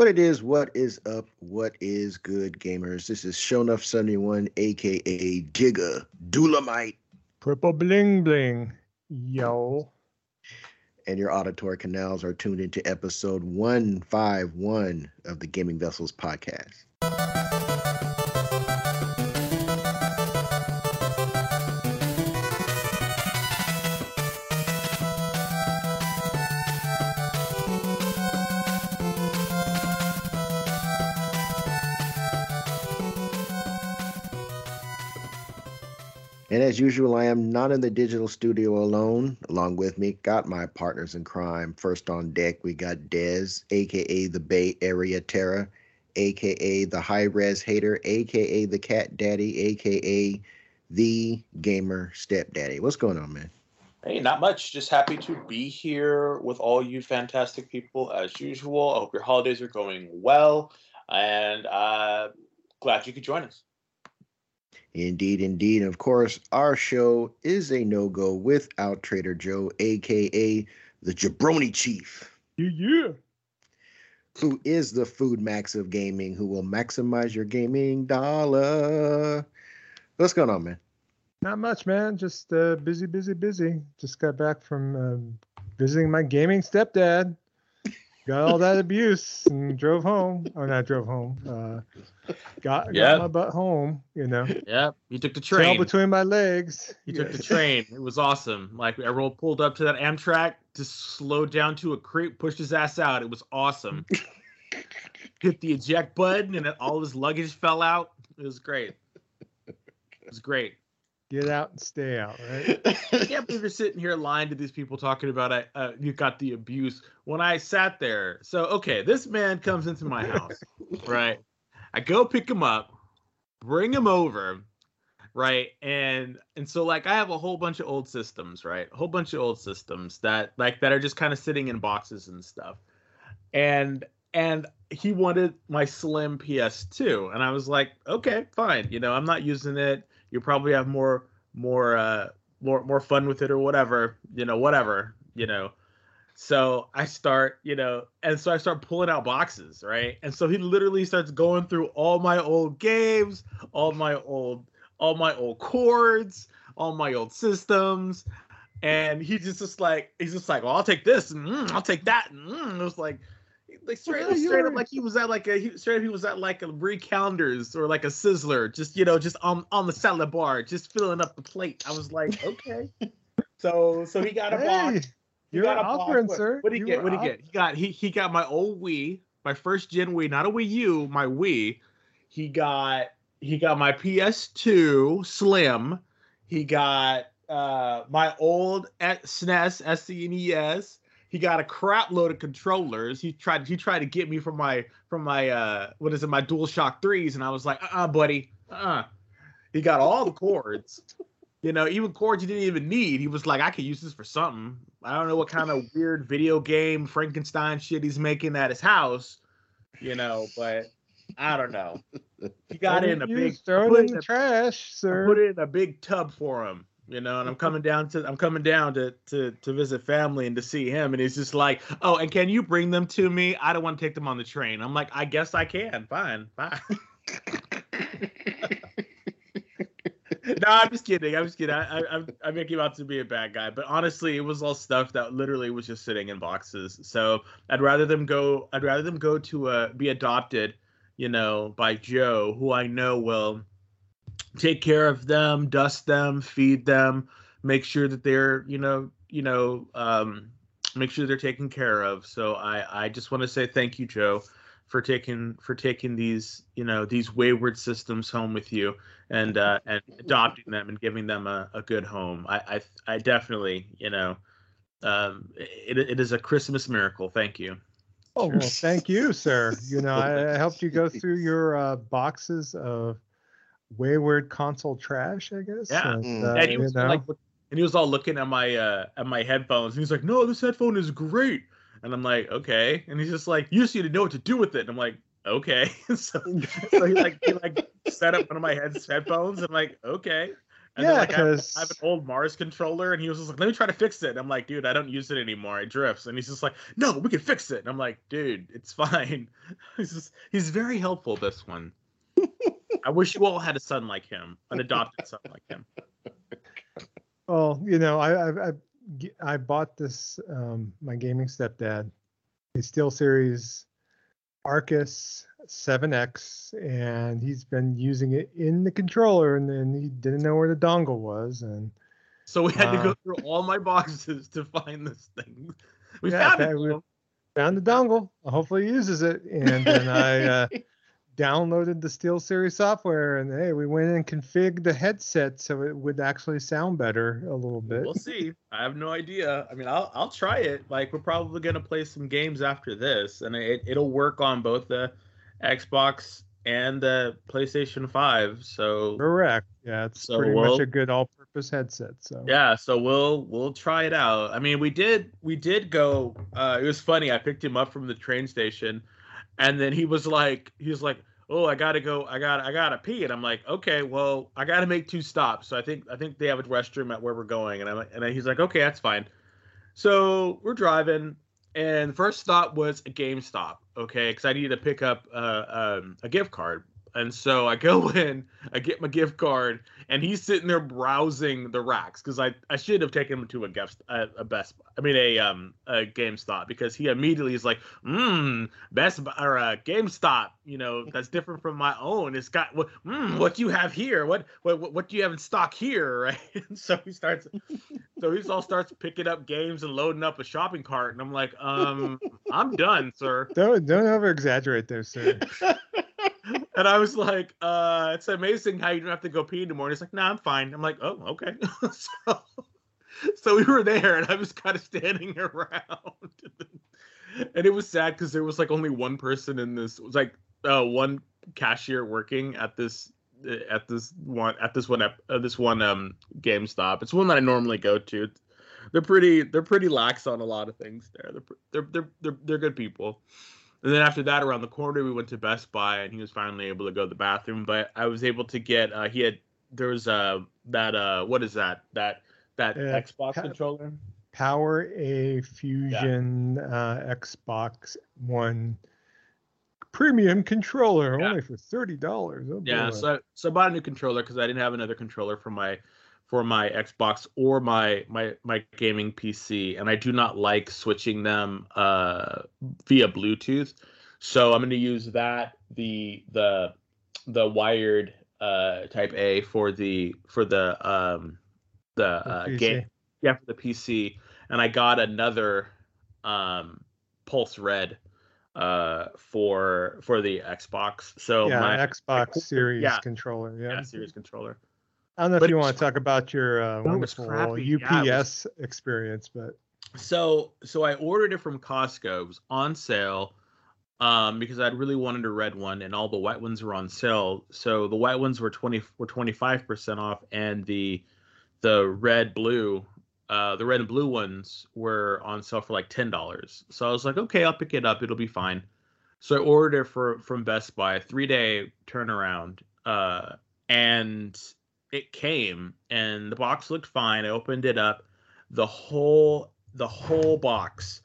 What it is, what is up, what is good, gamers? This is Shonuff71, aka Giga Dulamite. Purple bling bling. Yo. And your auditory canals are tuned into episode 151 of the Gaming Vessels podcast. And as usual, I am not in the digital studio alone. Along with me, got my partners in crime. First on deck, we got Dez, aka the Bay Area Terror, aka the High Res Hater, aka the Cat Daddy, aka the Gamer Stepdaddy. What's going on, man? Hey, not much. Just happy to be here with all you fantastic people as usual. I hope your holidays are going well, and uh, glad you could join us. Indeed, indeed. Of course, our show is a no go without Trader Joe, aka the Jabroni Chief. Yeah, yeah. Who is the food max of gaming, who will maximize your gaming dollar. What's going on, man? Not much, man. Just uh, busy, busy, busy. Just got back from uh, visiting my gaming stepdad got all that abuse and drove home. Or not drove home. Uh, got, yep. got my butt home. You know. Yeah. You took the train. Tail between my legs. You took the train. It was awesome. Like I rolled, pulled up to that Amtrak, just slowed down to a creep, pushed his ass out. It was awesome. Hit the eject button, and all his luggage fell out. It was great. It was great get out and stay out, right? I can't believe you're sitting here lying to these people talking about uh, uh, you got the abuse when I sat there. So okay, this man comes into my house, right? I go pick him up, bring him over, right? And and so like I have a whole bunch of old systems, right? A whole bunch of old systems that like that are just kind of sitting in boxes and stuff. And and he wanted my slim PS2 and I was like, "Okay, fine. You know, I'm not using it you probably have more more uh more more fun with it or whatever you know whatever you know. So i start you know and so i start pulling out boxes right? And so he literally starts going through all my old games all my old all my old cords all my old systems. And he's just, just like he's just like well i'll take this. And mm, i'll take that. And mm. it was like like straight, well, straight up like he was at like a he, straight up he was at like a recounters or like a sizzler, just you know, just on on the salad bar, just filling up the plate. I was like, okay. so so he got a hey, box. You're got offering, box. sir. What did he get? What did he get? He got he he got my old Wii, my first gen Wii, not a Wii U, my Wii. He got he got my PS2 Slim. He got uh my old SNES, SNES. He got a crap load of controllers. He tried he tried to get me from my from my uh what is it my Dual Shock threes, and I was like, uh, uh buddy, uh. uh He got all the cords. you know, even cords you didn't even need. He was like, I could use this for something. I don't know what kind of weird video game Frankenstein shit he's making at his house, you know, but I don't know. He got in a big throw it in the trash, sir. Put it in a big tub for him you know and i'm coming down to i'm coming down to to to visit family and to see him and he's just like oh and can you bring them to me? I don't want to take them on the train. I'm like i guess i can. Fine fine. No i'm just kidding. I'm just kidding. I, I i make him out to be a bad guy but honestly it was all stuff that literally was just sitting in boxes. So i'd rather them go i'd rather them go to uh be adopted you know by joe who i know will take care of them, dust them, feed them, make sure that they're, you know, you know, um, make sure they're taken care of. So I, I just want to say thank you, Joe, for taking for taking these, you know, these wayward systems home with you and uh, and adopting them and giving them a, a good home. I, I, I definitely, you know, um, it, it is a Christmas miracle. Thank you. Oh well, thank you, sir. You know, I, I helped you go through your uh, boxes of wayward console trash, I guess. Yeah, and, uh, and he was like, and he was all looking at my uh at my headphones. And he's like, "No, this headphone is great." And I'm like, "Okay." And he's just like, "You just need to know what to do with it." And I'm like, "Okay." so, so he like he like set up one of my head headphones. I'm like, "Okay." And Yeah, then, like, I I have an old Mars controller, and he was just like, "Let me try to fix it." And I'm like, "Dude, I don't use it anymore. It drifts." And he's just like, "No, we can fix it." And I'm like, "Dude, it's fine." he's just he's very helpful. This one. I wish you all had a son like him, an adopted son like him. Well, you know, i I bought this um my gaming stepdad a Steel Series Arctis 7X, and he's been using it in the controller, and then he didn't know where the dongle was, and So we had to go Uh, through all my boxes to find this thing. We Yeah, found it. that would- though. found the dongle. Hopefully, he uses it, and then I. Uh, downloaded the Steel Series software and hey, we went and configured the headset so it would actually sound better a little bit. We'll see. I have no idea. I mean, I'll I'll try it. Like we're probably gonna play some games after this, and it it'll work on both the Xbox and the PlayStation Five. So Correct. Yeah, it's So pretty we'll- much a good all-purpose headset. So yeah, so we'll we'll try it out. I mean, we did we did go. Uh, it was funny. I picked him up from the train station, and then he was like, he was like, "Oh, I gotta go. I got to I gotta pee." And I'm like, "Okay, well, I gotta make two stops." So I think I think they have a restroom at where we're going, and I'm and he's like, "Okay, that's fine." So we're driving, and the first stop was a GameStop. Okay, because I needed to pick up uh, um, a gift card. And so I go in, I get my gift card, and he's sitting there browsing the racks because I, I should have taken him to a guest a, a Best I mean a um a GameStop because he immediately is like mmm Best Buy or a GameStop you know that's different from my own. It's got what mm, what do you have here? What what what- what do you have in stock here? Right? And so he starts so he all starts picking up games and loading up a shopping cart and I'm like um I'm done sir. Don't don't over exaggerate there, sir. And I was like, uh, it's amazing how you don't have to go pee anymore. And he's like, nah, I'm fine. I'm like, oh, okay. so, so we were there and I was kind of standing around. and it was sad because there was like only one person in this, it was like uh, one cashier working at this at this one at this one ep- uh, this one um GameStop. It's one that I normally go to. They're pretty they're pretty lax on a lot of things there. They're they're they're they're, they're good people. And then after that, around the corner, we went to Best Buy, and he was finally able to go to the bathroom. But I was able to get. Uh, he had there was uh that uh what is that that that Uh, Xbox pa- controller? Power A Fusion uh, Xbox One premium controller Yeah. only for thirty dollars. Oh, Yeah, boy. so so I bought a new controller because I didn't have another controller for my for my Xbox or my my my gaming PC, and I do not like switching them uh via Bluetooth. So I'm going to use that the the the wired uh Type A for the for the um the uh, game yeah for the PC, and I got another um Pulse Red uh for for the Xbox. So yeah, my Xbox Series yeah. controller. Yeah. yeah, series controller. I don't know if you want to talk about your uh, wonderful crappy. Yeah, it UPS experience, but So so I ordered it from Costco. It was on sale. Um, because I really wanted a red one and all the white ones were on sale. So the white ones were 20 were 25% off and the the red blue uh the red and blue ones were on sale for like $10. So I was like, "Okay, I'll pick it up. It'll be fine." So I ordered it for from Best Buy, 3-day turnaround. Uh and it came and the box looked fine. I opened it up. The whole the whole box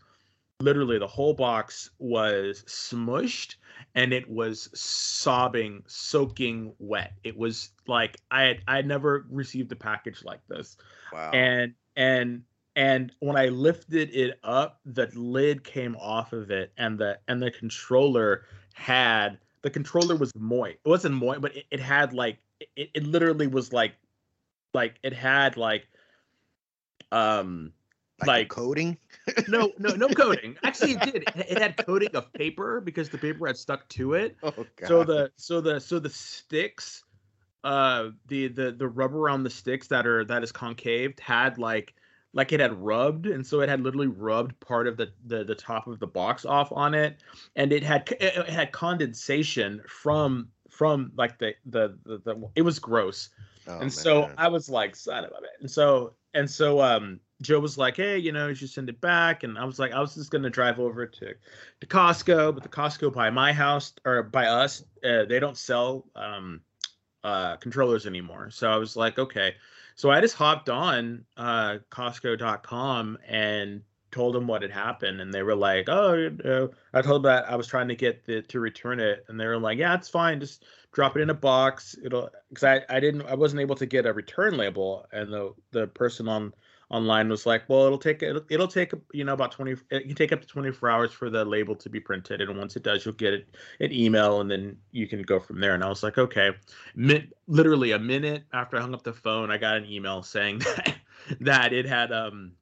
literally the whole box was smushed and it was sobbing soaking wet it was like i had i had never received a package like this Wow. and and and when i lifted it up the lid came off of it and the and the controller had the controller was moist it wasn't moist but it, it had like it, it literally was like like it had like um like, like- coding. no, no, no coding Actually, it did. It, it had coding of paper because the paper had stuck to it. Oh god. So the so the so the sticks, uh, the the the rubber around the sticks that are that is concaved had like like it had rubbed, and so it had literally rubbed part of the the, the top of the box off on it, and it had it, it had condensation from from like the, the the the it was gross Oh, and so. I was like, son of a bit. And so and so um Joe was like, hey, you know, you should send it back. And I was like, I was just gonna drive over to to Costco, but the Costco by my house or by us, uh, they don't sell um uh controllers anymore. So I was like, okay. So I just hopped on uh, Costco.com and told them what had happened, and they were like, "Oh, you know, I told them that I was trying to get the to return it, and they were like, "Yeah, it's fine. Just drop it in a box. It'll." Because I I didn't I wasn't able to get a return label, and the the person on online was like, "Well, it'll take it'll, it'll take you know about twenty. It can take up to twenty four hours for the label to be printed, and once it does, you'll get it an email, and then you can go from there." And I was like, "Okay." Literally a minute after I hung up the phone, I got an email saying that that it had um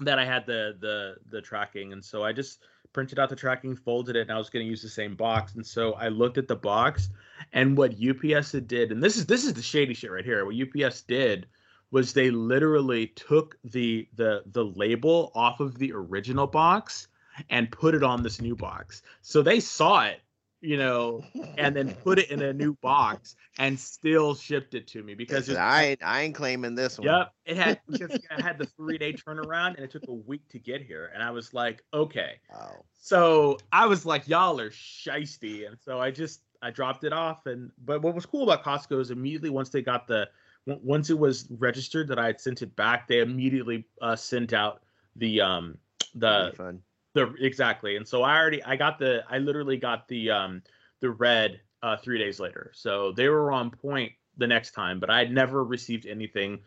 that I had the the the tracking, and so I just printed out the tracking, folded it, and I was going to use the same box. And so I looked at the box, and what UPS did, and this is this is the shady shit right here. What UPS did was they literally took the the the label off of the original box and put it on this new box. So they saw it you know, and then put it in a new box and still shipped it to me because Listen, I I ain't claiming this one. Yep, it had because I had the three day turnaround and it took a week to get here, and I was like, okay. Wow. So I was like, y'all are shisty, and so I just I dropped it off, and but what was cool about Costco is immediately once they got the once it was registered that I had sent it back, they immediately uh, sent out the um the Refund. The exactly. And so i already i got the i literally got the um the red uh three days later. So they were on point the next time but i had never received anything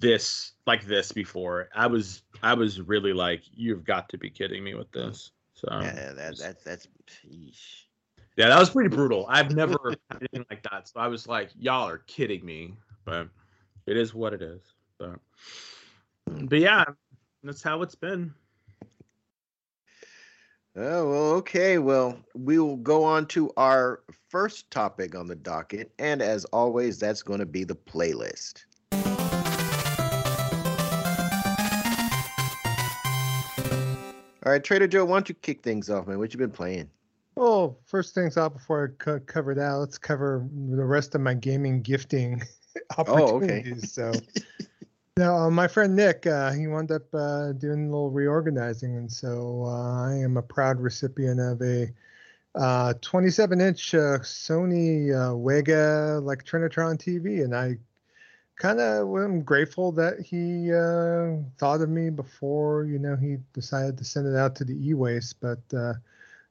this like this before. I was i was really like you've got to be kidding me with this. So yeah, that, that, that's. Yeesh. yeah that was pretty brutal. I've never had anything like that. So i was like y'all are kidding me but it is what it is but but yeah that's how it's been Oh, well, okay. Well, we will go on to our first topic on the docket. And as always, that's going to be the playlist. All right, Trader Joe, why don't you kick things off, man? What you been playing? Oh, first things out before I co- cover that, let's cover the rest of my gaming gifting Oh, okay. opportunities. So, now uh, my friend Nick, uh, he wound up uh, doing a little reorganizing, and so uh, I am a proud recipient of a 27-inch uh, Sony uh, Wega like Trinitron TV, and I kind of am grateful that he uh, thought of me before you know he decided to send it out to the e-waste, but uh,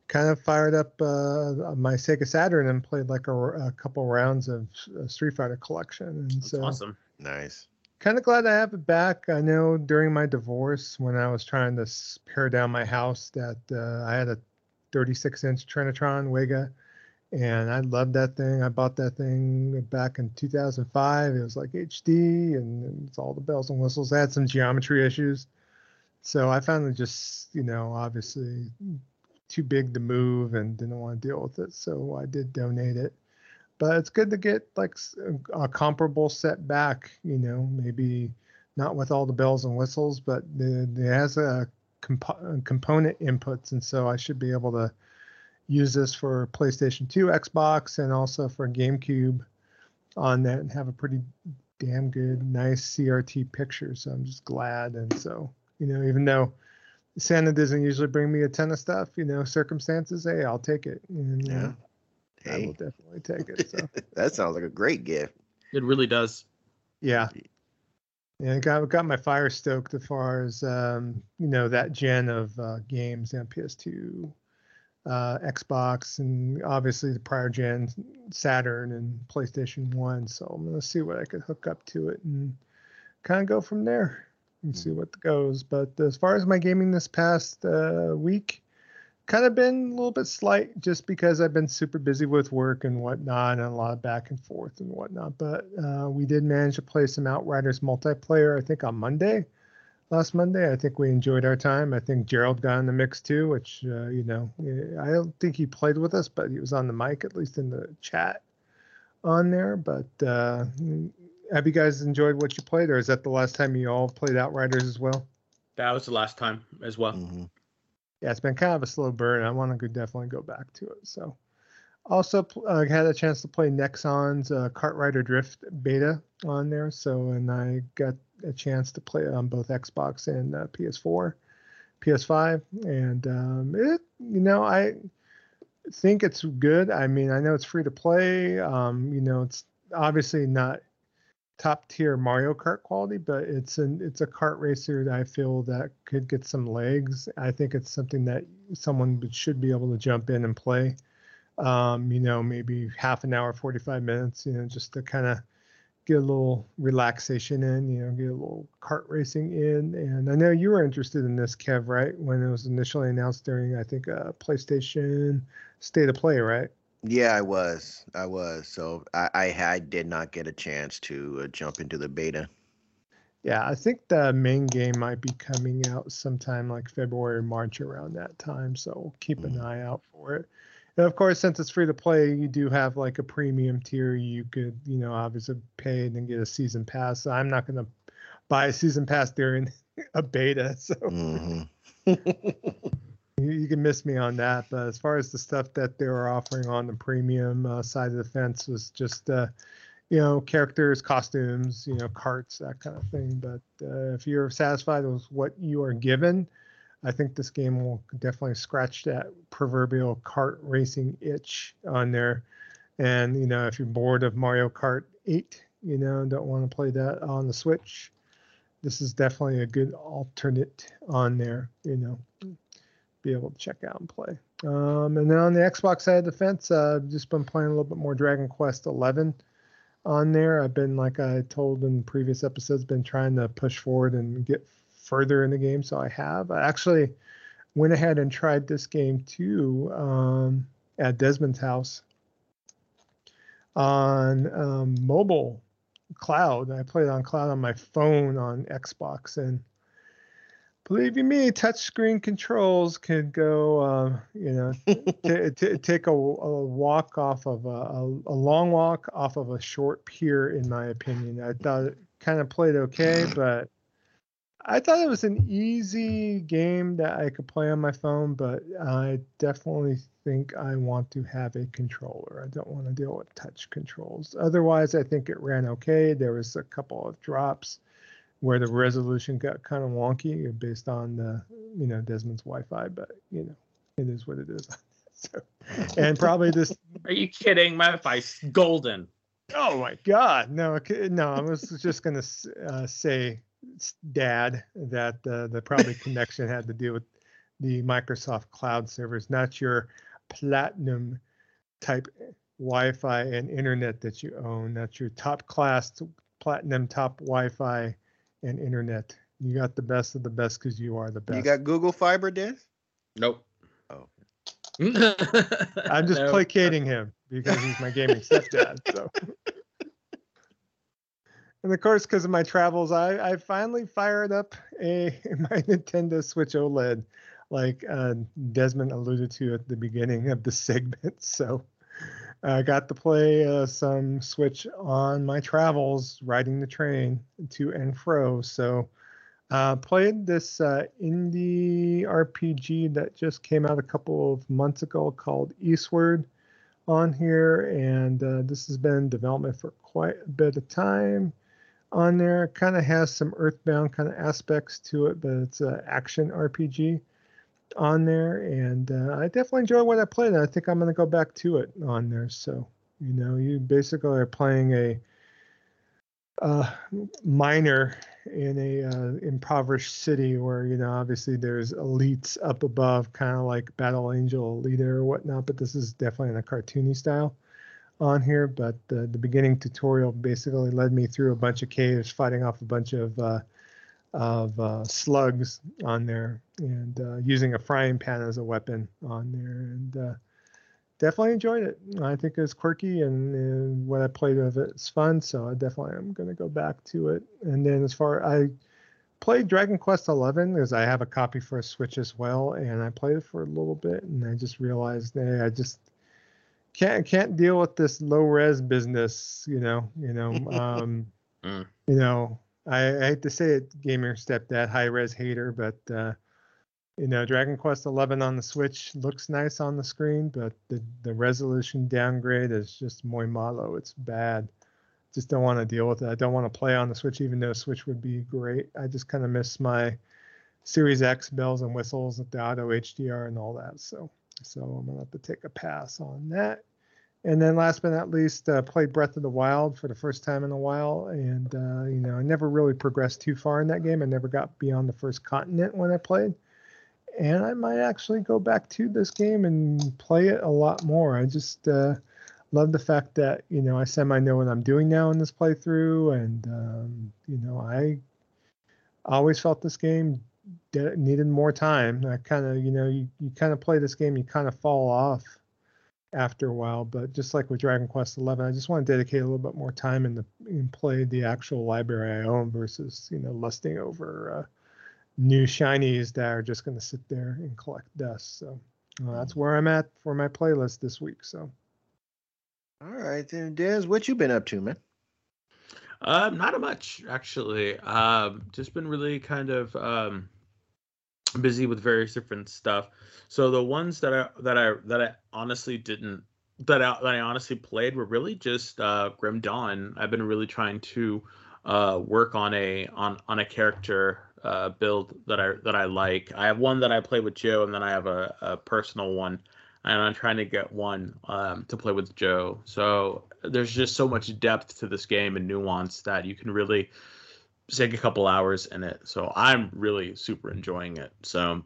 kind of fired up uh, my Sega Saturn and played like a, a couple rounds of uh, Street Fighter Collection, and that's so awesome Nice. Kind of glad I have it back. I know during my divorce, when I was trying to pare down my house, that uh, I had a 36 inch Trinitron Wega, and I loved that thing. I bought that thing back in 2005. It was like HD and it's all the bells and whistles. I had some geometry issues. So I finally just, you know, obviously too big to move and didn't want to deal with it. So I did donate it but it's good to get like a comparable set back you know maybe not with all the bells and whistles but it has a compo- uh, component inputs and so i should be able to use this for playstation 2 xbox and also for gamecube on that and have a pretty damn good nice crt picture so i'm just glad and so you know even though santa doesn't usually bring me a ton of stuff you know circumstances hey i'll take it and, uh, Yeah. I will definitely take it. So that sounds like a great gift. it really does yeah, yeah, I got got my fire stoked as far as um, you know that gen of uh, games, and PS2, uh, Xbox, and obviously the prior gen Saturn and PlayStation One. So I'm gonna see what I could hook up to it and kind of go from there and see what goes. But as far as my gaming this past uh, week, kind of been a little bit slight just because I've been super busy with work and whatnot and a lot of back and forth and whatnot. But uh, we did manage to play some Outriders multiplayer, I think on Monday, last Monday. I think we enjoyed our time. I think Gerald got in the mix too, which, uh, you know, I don't think he played with us, but he was on the mic, at least in the chat on there. But uh, have you guys enjoyed what you played, or is that the last time you all played Outriders as well? that was the last time as well Mhm. Yeah, it's been kind of a slow burn. I want to definitely go back to it. So, also uh, had a chance to play Nexon's uh, Kart Rider Drift beta on there. So, and I got a chance to play it on both Xbox and uh, PS4, PS5, and um, it, you know, I think it's good. I mean, I know it's free to play. Um, you know, it's obviously not top tier Mario Kart quality, but it's an it's a kart racer that I feel that could get some legs. I think it's something that someone should be able to jump in and play. Um, you know, maybe half an hour, 45 minutes, you know, just to kind of get a little relaxation in, you know, get a little kart racing in. And I know you were interested in this, Kev, right? When it was initially announced during, I think, uh, PlayStation State of Play, right? Yeah, I was. I was. So I, I, I did not get a chance to uh, jump into the beta. Yeah, I think the main game might be coming out sometime like February, March around that time. So keep an mm. eye out for it. And of course, since it's free to play, you do have like a premium tier. You could, you know, obviously pay and get a season pass. So I'm not going to buy a season pass during a beta. So. Mm-hmm. you, can miss me on that. But as far as the stuff that they were offering on the premium uh, side of the fence was just, uh, you know, characters, costumes, you know, carts, that kind of thing. But uh, if you're satisfied with what you are given, I think this game will definitely scratch that proverbial kart racing itch on there. And you know, if you're bored of Mario Kart 8, you know, don't want to play that on the Switch, this is definitely a good alternate on there. You know, be able to check out and play. Um, and then on the Xbox side of the fence, uh, I've just been playing a little bit more Dragon Quest 11 on there. I've been, like I told in previous episodes, been trying to push forward and get further in the game, so I have. I actually went ahead and tried this game too um, at Desmond's house on um, mobile cloud. I played on cloud on my phone on Xbox, and believe you me, touchscreen controls can go, uh, you know, t- t- take a, a, walk off of a, a, a, long walk off of a short pier, in my opinion. I thought it kind of played okay, but I thought it was an easy game that I could play on my phone, but I definitely think I want to have a controller. I don't want to deal with touch controls. Otherwise, I think it ran okay. There was a couple of drops where the resolution got kind of wonky based on the, you know, Desmond's Wi-Fi, but you know, it is what it is. so, and probably this. Are you kidding? My Wi-Fi's golden. Oh my God! No, no. I was just gonna uh, say dad that uh, the probably connection had to do with the Microsoft cloud servers, not your platinum type Wi-Fi and internet that you own. That's your top class platinum top Wi-Fi and internet. You got the best of the best because you are the best. You got Google Fiber, Des? Nope. Oh. I'm just placating him because he's my gaming stepdad. So and of course, because of my travels, I, I finally fired up a my Nintendo Switch OLED, like uh, Desmond alluded to at the beginning of the segment. So I got to play uh, some Switch on my travels, riding the train to and fro. So uh, played this uh, indie RPG that just came out a couple of months ago called Eastward on here, and uh, this has been in development for quite a bit of time on there. Kind of has some Earthbound kind of aspects to it, but it's an action RPG on there, and uh, I definitely enjoy what I played. I think I'm going to go back to it on there. So you know, you basically are playing a uh, miner in a uh, impoverished city where you know obviously there's elites up above, kind of like Battle Angel Alita or whatnot. But this is definitely in a cartoony style on here, but the, the beginning tutorial basically led me through a bunch of caves, fighting off a bunch of uh, of uh, slugs on there, and uh, using a frying pan as a weapon on there, and uh, definitely enjoyed it. I think it was quirky, and, and what I played of it is fun, so I definitely am going to go back to it. And then as far I played Dragon Quest Eleven because I have a copy for a Switch as well, and I played it for a little bit, and I just realized, hey, I just can't can't deal with this low res business. You know, you know, um, mm. you know. I, I, hate to say it, gamer stepdad, high res hater, but uh, you know, Dragon Quest XI on the Switch looks nice on the screen, but the the resolution downgrade is just muy malo. It's bad. Just don't want to deal with it. I don't want to play on the Switch, even though Switch would be great. I just kind of miss my Series X bells and whistles, with the auto HDR and all that. So so I'm gonna have to take a pass on that. And then last but not least, uh, played Breath of the Wild for the first time in a while, and uh, you know I never really progressed too far in that game. I never got beyond the first continent when I played, and I might actually go back to this game and play it a lot more. I just uh, love the fact that you know I semi know what I'm doing now in this playthrough, and um, you know I always felt this game needed more time. I kind of you know you, you kind of play this game, you kind of fall off after a while. But just like with Dragon Quest XI, I just want to dedicate a little bit more time in the and play the actual library I own versus you know lusting over uh, new shinies that are just going to sit there and collect dust. So uh, that's where I'm at for my playlist this week. So. All right, then, Des, what you been up to, man? Um, not a much actually. Um, just been really kind of um busy with various different stuff. So the ones that I that I that I honestly didn't that I, that I honestly played were really just uh, Grim Dawn. I've been really trying to uh, work on a on on a character uh, build that I that I like. I have one that I play with Joe, and then I have a, a personal one, and I'm trying to get one um, to play with Joe. So there's just so much depth to this game and nuance that you can really take a couple hours in it. So I'm really super enjoying it. So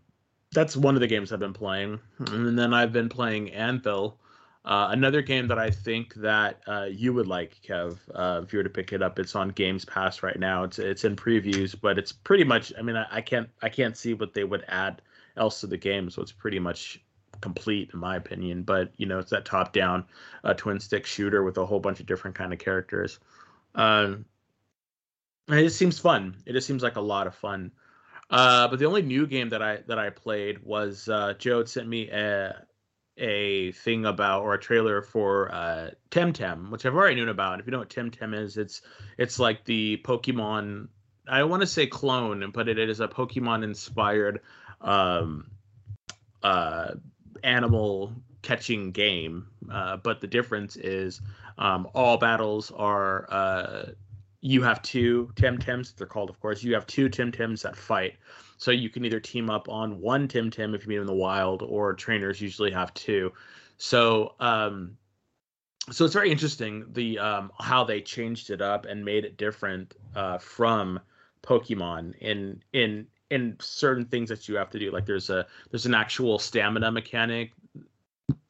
that's one of the games I've been playing. And then I've been playing Anvil, uh, another game that I think that uh, you would like, Kev, uh, if you were to pick it up. It's on Games Pass right now. It's it's in previews, but it's pretty much. I mean, I, I can't I can't see what they would add else to the game, so it's pretty much complete in my opinion. But you know, it's that top down uh, twin stick shooter with a whole bunch of different kind of characters. Um, it just seems fun. It just seems like a lot of fun. Uh, but the only new game that I that I played was uh, Joe sent me a a thing about or a trailer for uh, Temtem, which I've already known about. If you know what Temtem is, it's it's like the Pokemon. I want to say clone, but it, it is a Pokemon inspired um, uh, animal catching game. Uh, but the difference is um, all battles are uh, you have two Temtems, they're called, of course. You have two Temtems that fight. So you can either team up on one Temtem if you meet him in the wild, or trainers usually have two. So, um, so it's very interesting the um, how they changed it up and made it different uh, from Pokemon in in in certain things that you have to do. Like there's a there's an actual stamina mechanic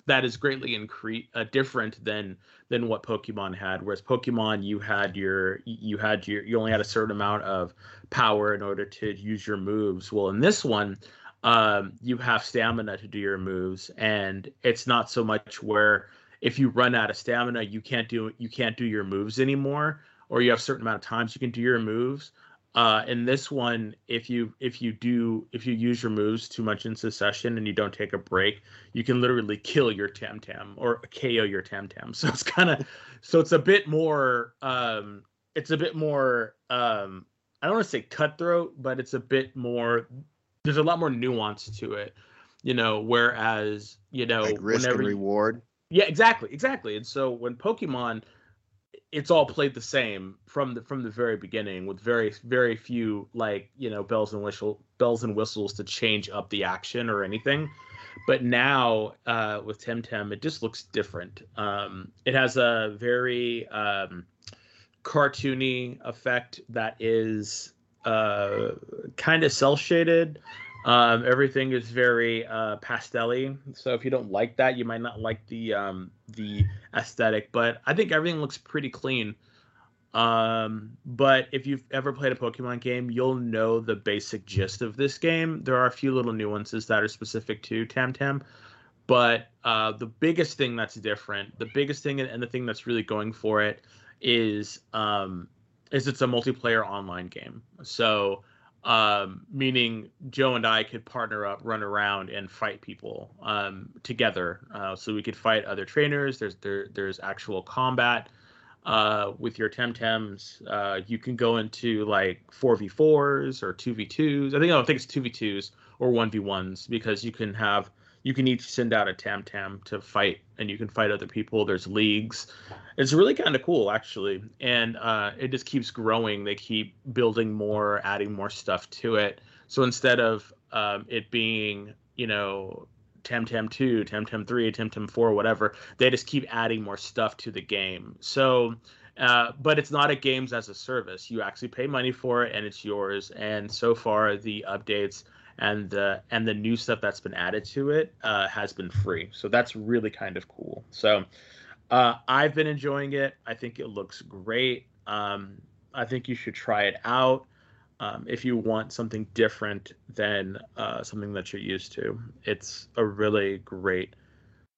that is greatly incre- uh, different than than what Pokemon had. Whereas Pokemon, you had your you had your you only had a certain amount of power in order to use your moves. Well, in this one, um, you have stamina to do your moves, and it's not so much where if you run out of stamina, you can't do you can't do your moves anymore, or you have certain amount of times you can do your moves. Uh, in this one, if you if you do if you use your moves too much in succession and you don't take a break, you can literally kill your Temtem or KO your Temtem. So it's kind of so it's a bit more um, it's a bit more um, I don't want to say cutthroat, but it's a bit more. There's a lot more nuance to it, you know. Whereas you know, like risk and reward. Yeah, exactly, exactly. And so when Pokemon it's all played the same from the from the very beginning with very very few like you know bells and whistle bells and whistles to change up the action or anything. But now uh, with temtem it just looks different. Um, it has a very um, cartoony effect that is uh, kind of cell shaded um, everything is very uh, pastelly, so if you don't like that, you might not like the um, the aesthetic. But I think everything looks pretty clean. Um, but if you've ever played a Pokemon game, you'll know the basic gist of this game. There are a few little nuances that are specific to Temtem, but uh, the biggest thing that's different, the biggest thing and the thing that's really going for it is um, is it's a multiplayer online game. So um, meaning Joe and I could partner up, run around, and fight people um, together. Uh, so we could fight other trainers. There's there there's actual combat uh, with your Temtems. Uh, you can go into like four v fours or two v twos. I think I don't think it's two v twos or one v ones because you can have you can each send out a Temtem to fight, and you can fight other people. There's leagues. It's really kind of cool, actually, and uh, it just keeps growing. They keep building more, adding more stuff to it. So instead of um, it being, you know, Temtem 2, Temtem 3, Temtem 4, whatever. They just keep adding more stuff to the game. So, uh, but it's not a games as a service. You actually pay money for it and it's yours. And so far, the updates and the and the new stuff that's been added to it uh, has been free. So that's really kind of cool. So uh, I've been enjoying it. I think it looks great. Um, I think you should try it out um, if you want something different than uh, something that you're used to. It's a really great,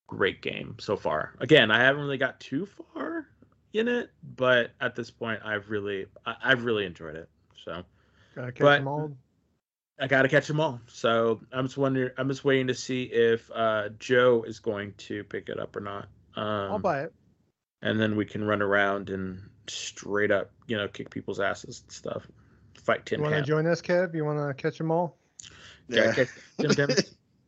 great game so far. Again, I haven't really got too far in it, but at this point, I've really, I, have really enjoyed it. So, gotta catch but, them all. I gotta catch them all. So I'm just wondering. I'm just waiting to see if uh, Joe is going to pick it up or not. Um, I'll buy it. And then we can run around and straight up, you know, kick people's asses and stuff. Fight Tim. You want to join us, Kev? You want to catch them all? Yeah. Tim, Tim.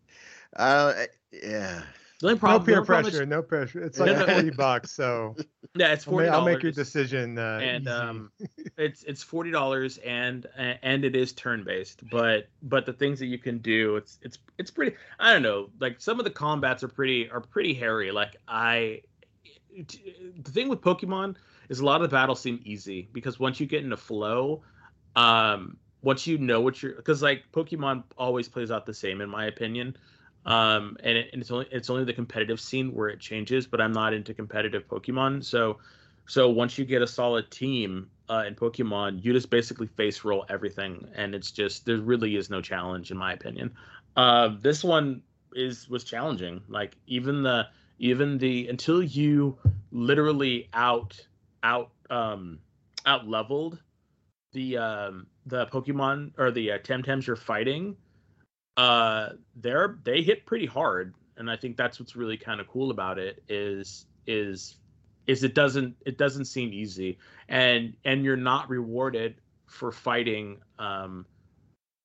uh, yeah. The only problem, no peer pressure, no pressure. It's like forty bucks, so yeah, it's forty. I'll make your decision. Uh, and um, it's it's forty dollars, and and it is turn based. But but the things that you can do, it's it's it's pretty. I don't know. Like some of the combats are pretty are pretty hairy. Like I, the thing with Pokemon is a lot of the battles seem easy because once you get into flow, um, once you know what you're because like Pokemon always plays out the same in my opinion um and, it, and, it's only it's only the competitive scene where it changes but i'm not into competitive pokemon. So so once you get a solid team uh, in pokemon you just basically face roll everything. And it's just there really is no challenge in my opinion. Uh this one is was challenging. Like even the even the until you literally out out um out leveled the um the pokemon or the uh, temtems you're fighting uh they're they hit pretty hard and i think that's what's really kind of cool about it is is is it doesn't it doesn't seem easy. And and you're not rewarded for fighting um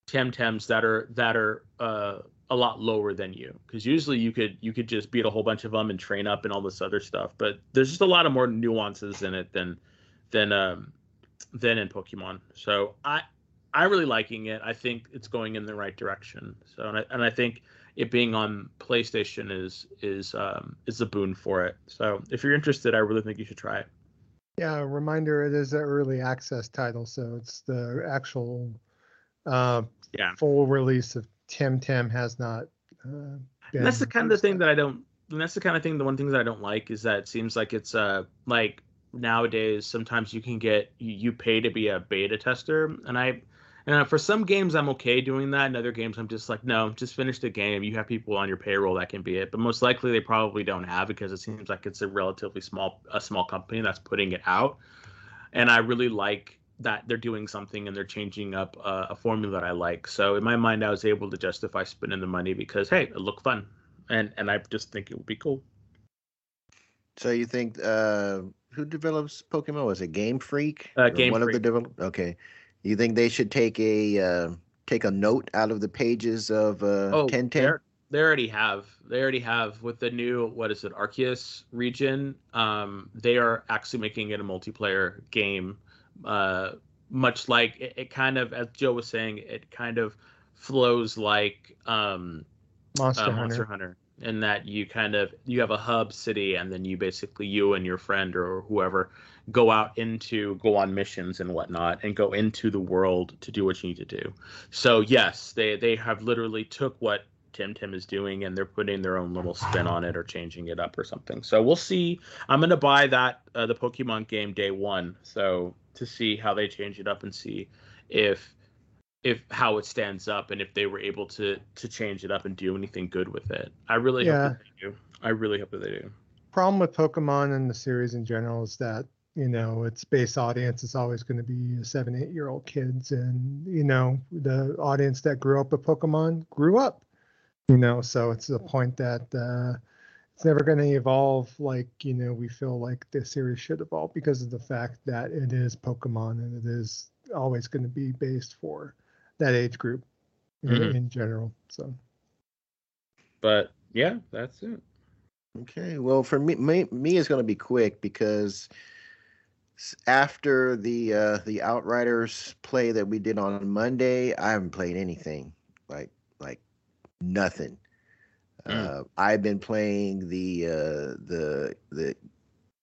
temtems that are that are uh a lot lower than you. Because usually you could you could just beat a whole bunch of them and train up and all this other stuff but there's just a lot of more nuances in it than than um than in pokemon. So i I'm really liking it. I think it's going in the right direction. So, and I, and I think it being on PlayStation is is um, is a boon for it. So, if you're interested, I really think you should try it. Yeah, reminder: it is an early access title, so it's the actual uh, yeah full release of Temtem has not. Uh, that's the kind of thing that I don't. That's the kind of thing. The one thing that I don't like is that it seems like it's uh like nowadays sometimes you can get you, you pay to be a beta tester, and I and for some games, I'm okay doing that. And other games, I'm just like, no, just finish the game. You have people on your payroll that can be it. But most likely, they probably don't have because it seems like it's a relatively small a small company that's putting it out. And I really like that they're doing something and they're changing up uh, a formula that I like. So in my mind, I was able to justify spending the money because hey, it looked fun, and and I just think it would be cool. So you think uh, who develops Pokemon? Was it Game Freak? Uh, Game one Freak. of the develop. Okay, you think they should take a uh, take a note out of the pages of uh, oh, Temtem? They already have. They already have with the new what is it, Arceus region. Um, they are actually making it a multiplayer game. Uh, much like it, it, kind of, as Joe was saying, it kind of flows like um, Monster, uh, Monster Hunter. In that you kind of you have a hub city and then you basically you and your friend or whoever go out into go on missions and whatnot and go into the world to do what you need to do. So yes they they have literally took what Temtem is doing and they're putting their own little spin on it or changing it up or something. So we'll see. I'm going to buy that uh, the pokemon game day one so to see how they change it up and see if if how it stands up and if they were able to to change it up and do anything good with it. I really yeah. hope that they do. I really hope that they do. Problem with pokemon and the series in general is that you know its base audience is always going to be seven eight year old kids and you know the audience that grew up with pokemon grew up you know so it's a point that uh, it's never going to evolve like you know we feel like the series should evolve because of the fact that it is pokemon and it is always going to be based for that age group mm-hmm. in, in general so but yeah that's it okay well for me me, me is going to be quick because after the uh, the Outriders play that we did on Monday, I haven't played anything like like nothing. Uh, I've been playing the uh, the the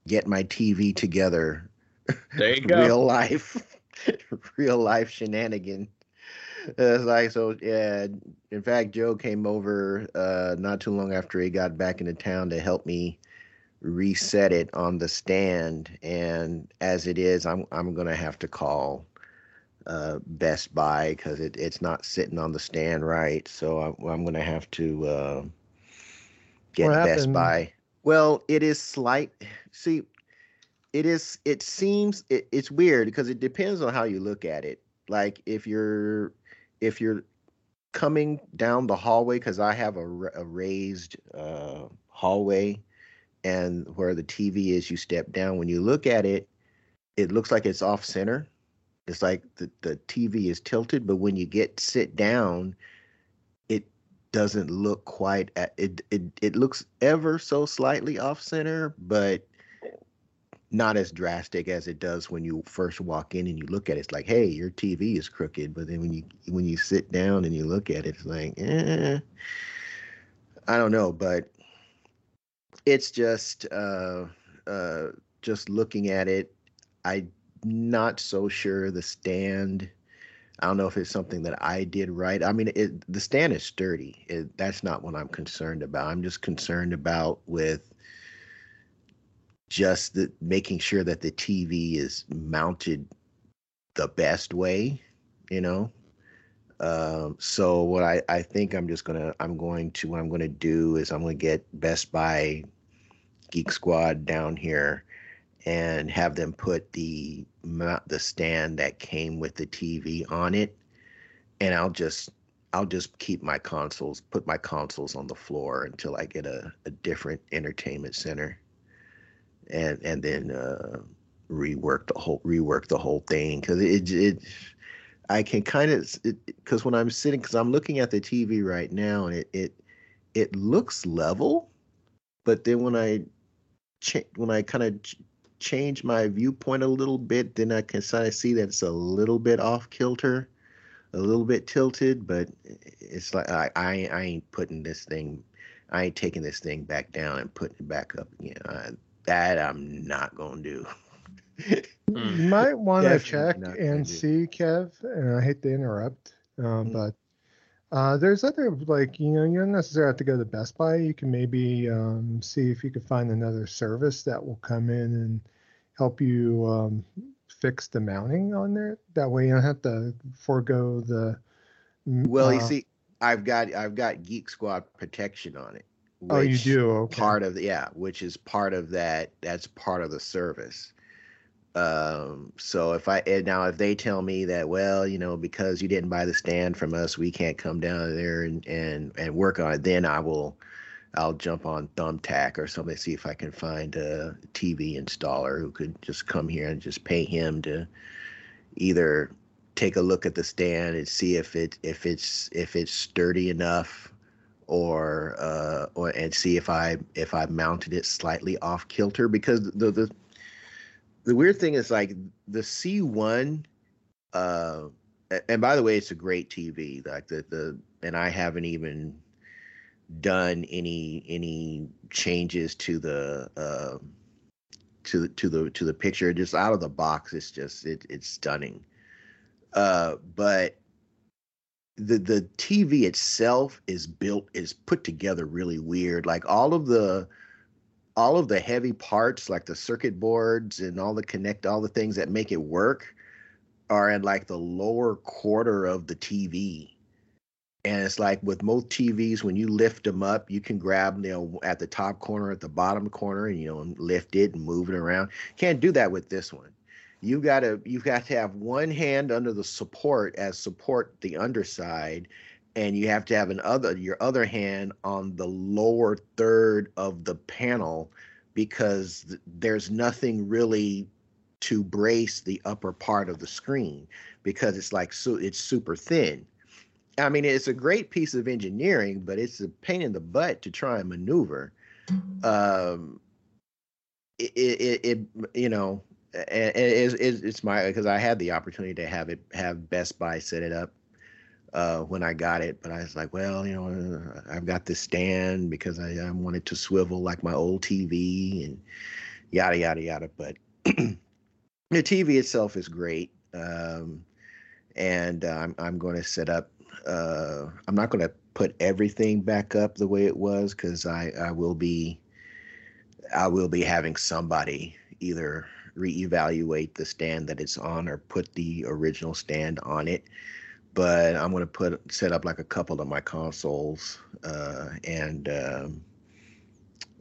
get my TV together There you go. real life real life shenanigan. It's like so yeah. In fact, Joe came over uh, not too long after he got back into town to help me reset it on the stand. And as it is, I'm I'm gonna have to call uh, Best Buy because it, it's not sitting on the stand right. So I'm, I'm gonna have to uh, get What Best happened? Buy. Well, it is slight. See, it is. It seems it, it's weird because it depends on how you look at it. Like if you're if you're coming down the hallway because I have a, a raised uh, hallway, and where the TV is, you step down. When you look at it, it looks like it's off center. It's like the, the TV is tilted, but when you get sit down, it doesn't look quite at it it it looks ever so slightly off center, but not as drastic as it does when you first walk in and you look at it. It's like, hey, your TV is crooked, but then when you when you sit down and you look at it, it's like, eh, I don't know, but it's just uh uh just looking at it, I'm not so sure the stand. I don't know if it's something that I did right. I mean, it, the stand is sturdy. It, that's not what I'm concerned about. I'm just concerned about with just the, making sure that the TV is mounted the best way, you know. Um, so what I, I think I'm just gonna I'm going to what I'm gonna do is I'm gonna get Best Buy Geek Squad down here and have them put the the stand that came with the TV on it, and I'll just I'll just keep my consoles put my consoles on the floor until I get a, a different entertainment center, and and then uh, rework the whole rework the whole thing because it it I can kind of because when I'm sitting because I'm looking at the TV right now and it it it looks level, but then when I cha- when I kind of ch- change my viewpoint a little bit, then I can kind of see that it's a little bit off kilter, a little bit tilted. But it's like I I, I ain't putting this thing, I ain't taking this thing back down and putting it back up again. That I'm not gonna do. Mm. You might want to check and see, Kev. And I hate to interrupt, uh, Mm. but uh, there's other like you know you don't necessarily have to go to Best Buy. You can maybe um, see if you can find another service that will come in and help you um, fix the mounting on there. That way you don't have to forego the. mm, Well, you uh, see, I've got I've got Geek Squad protection on it. Oh, you do. Okay. Part of the yeah, which is part of that. That's part of the service. Um, so if I and now if they tell me that, well, you know, because you didn't buy the stand from us, we can't come down there and and and work on it, then I will. I'll jump on Thumbtack or something, see if I can find a TV installer who could just come here and just pay him to either take a look at the stand and see if it if it's if it's sturdy enough or uh or and see if I if I mounted it slightly off kilter because the the the weird thing is like the C1 uh and by the way it's a great TV like the the and I haven't even done any any changes to the uh to the to the to the picture. Just out of the box it's just it, it's stunning. Uh but the the TV itself is built is put together really weird like all of the all of the heavy parts like the circuit boards and all the connect all the things that make it work are in like the lower quarter of the TV and it's like with most TVs, when you lift them up, you can grab you know at the top corner, at the bottom corner, and you know lift it and move it around. Can't do that with this one. You gotta you've got to have one hand under the support as support the underside, and you have to have an other your other hand on the lower third of the panel because th- there's nothing really to brace the upper part of the screen because it's like so it's super thin. I mean, it's a great piece of engineering, but it's a pain in the butt to try and maneuver. Um, it, it, it you know, it's, it's my because I had the opportunity to have it have Best Buy set it up. uh, when I got it, but I was like, well, you know, I've got this stand because I, I wanted to swivel like my old TV and yada yada yada. But the TV itself is great, um, and uh, I'm I'm going to set up. Uh, I'm not going to put everything back up the way it was because I I will be I will be having somebody either reevaluate the stand that it's on or put the original stand on it. But i'm to put set up like a couple of my consoles uh, and um,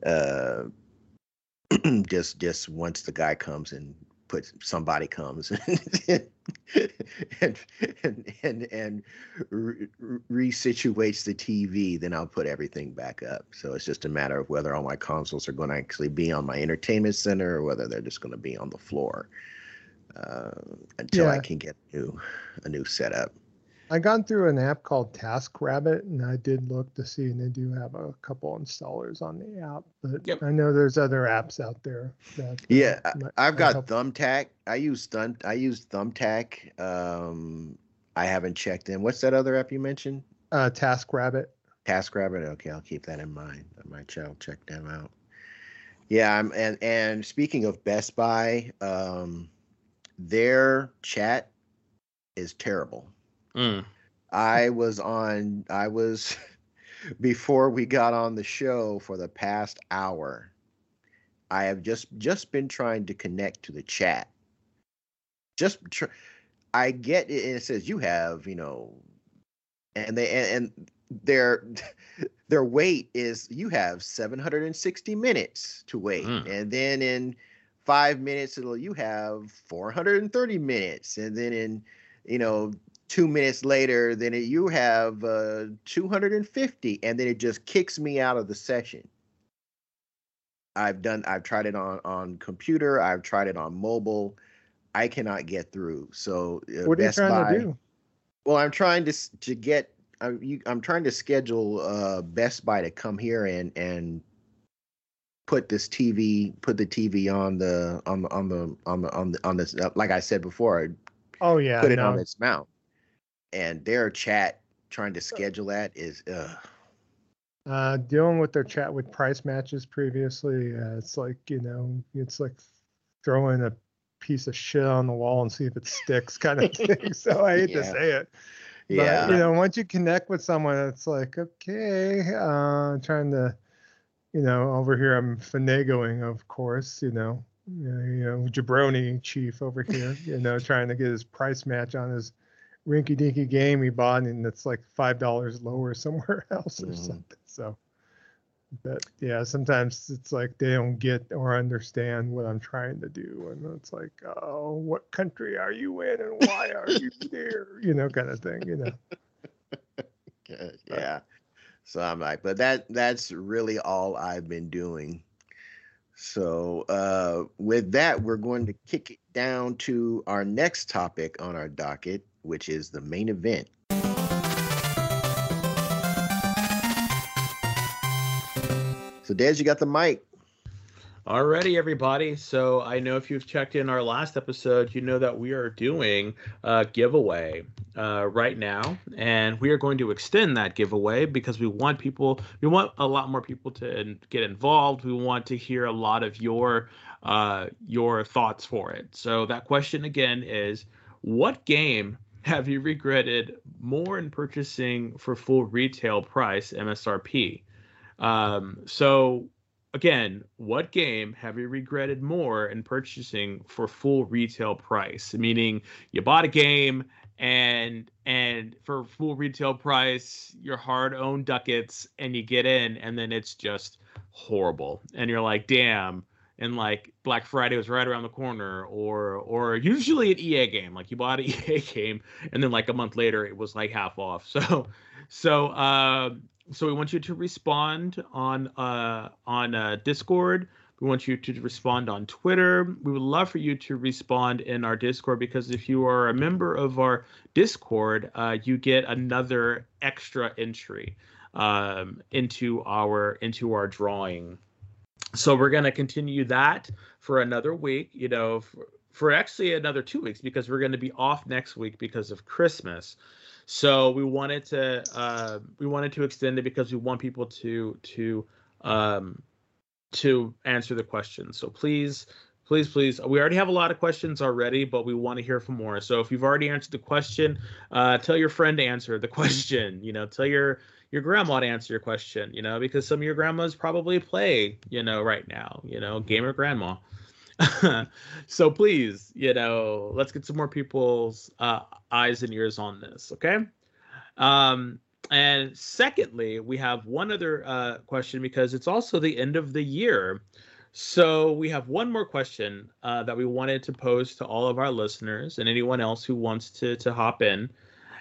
uh, just just once the guy comes and puts somebody comes and and and and, and re- resituates the TV, then I'll put everything back up. So it's just a matter of whether all my consoles are going to actually be on my entertainment center or whether they're just going to be on the floor uh, until yeah. I can get a new a new setup. I gone through an app called TaskRabbit, and I did look to see, and they do have a couple installers on the app. But yep. I know there's other apps out there. That, uh, yeah, might, I've got help. Thumbtack. I use Thumb. I use Thumbtack. Um, I haven't checked in. What's that other app you mentioned? Uh, TaskRabbit. TaskRabbit. Okay, I'll keep that in mind. I might check them out. Yeah, I'm, and and speaking of Best Buy, um, their chat is terrible. Mm. I was on, I was, before we got on the show for the past hour, I have just just been trying to connect to the chat. Just tr- I get it, and it says you have, you know, and they and, and their their wait is you have 760 minutes to wait, mm. and then in five minutes it'll you have 430 minutes, and then in you know two minutes later, then it, you have uh, 250, and then it just kicks me out of the session. I've done. I've tried it on on computer. I've tried it on mobile. I cannot get through. So uh, what are Best you trying Buy, to do? Well, I'm trying to to get. I'm, I'm trying to schedule uh, Best Buy to come here and and put this TV, put the TV on the on the on the on the on the on this. Like I said before, oh yeah, put it no. on its mount and their chat trying to schedule that is uh uh dealing with their chat with price matches previously uh, it's like you know it's like throwing a piece of shit on the wall and see if it sticks kind of thing so i hate yeah. to say it. But, yeah. you know once you connect with someone it's like okay uh trying to you know over here i'm finagling of course you know. You know jabroni chief over here you know trying to get his price match on his rinky dinky game he bought and it's like five dollars lower somewhere else or mm-hmm. something. So but yeah, sometimes it's like they don't get or understand what I'm trying to do. And it's like, oh, what country are you in and why are you there? You know, kind of thing, you know. yeah. So I'm like, but that that's really all I've been doing. So uh with that, we're going to kick it down to our next topic on our docket, which is the main event. So, Des, you got the mic. Alrighty, everybody. So I know if you've checked in our last episode, you know that we are doing a giveaway uh, right now, and we are going to extend that giveaway because we want people, we want a lot more people to get involved. We want to hear a lot of your uh, your thoughts for it. So that question again is, what game have you regretted more in purchasing for full retail price MSRP? Um, so again, what game have you regretted more in purchasing for full retail price? Meaning you bought a game and and for full retail price, your hard-owned ducats and you get in and then it's just horrible. And you're like, "Damn, and like Black Friday was right around the corner, or or usually an EA game, like you bought an EA game, and then like a month later it was like half off. So so uh, so we want you to respond on uh, on uh, Discord. We want you to respond on Twitter. We would love for you to respond in our Discord because if you are a member of our Discord, uh, you get another extra entry um, into our into our drawing so we're going to continue that for another week you know for, for, actually another two weeks because we're going to be off next week because of christmas So we wanted to uh, we wanted to extend it because we want people to to um, to answer the questions. So please please please we already have a lot of questions already but we want to hear from more so if you've already answered the question uh, tell your friend to answer the question you know tell your your grandma to answer your question you know because some of your grandmas probably play you know right now you know gamer grandma. So please you know let's get some more people's uh, eyes and ears on this okay? Um and secondly we have one other uh, question because it's also the end of the year. So we have one more question uh, that we wanted to pose to all of our listeners and anyone else who wants to to hop in,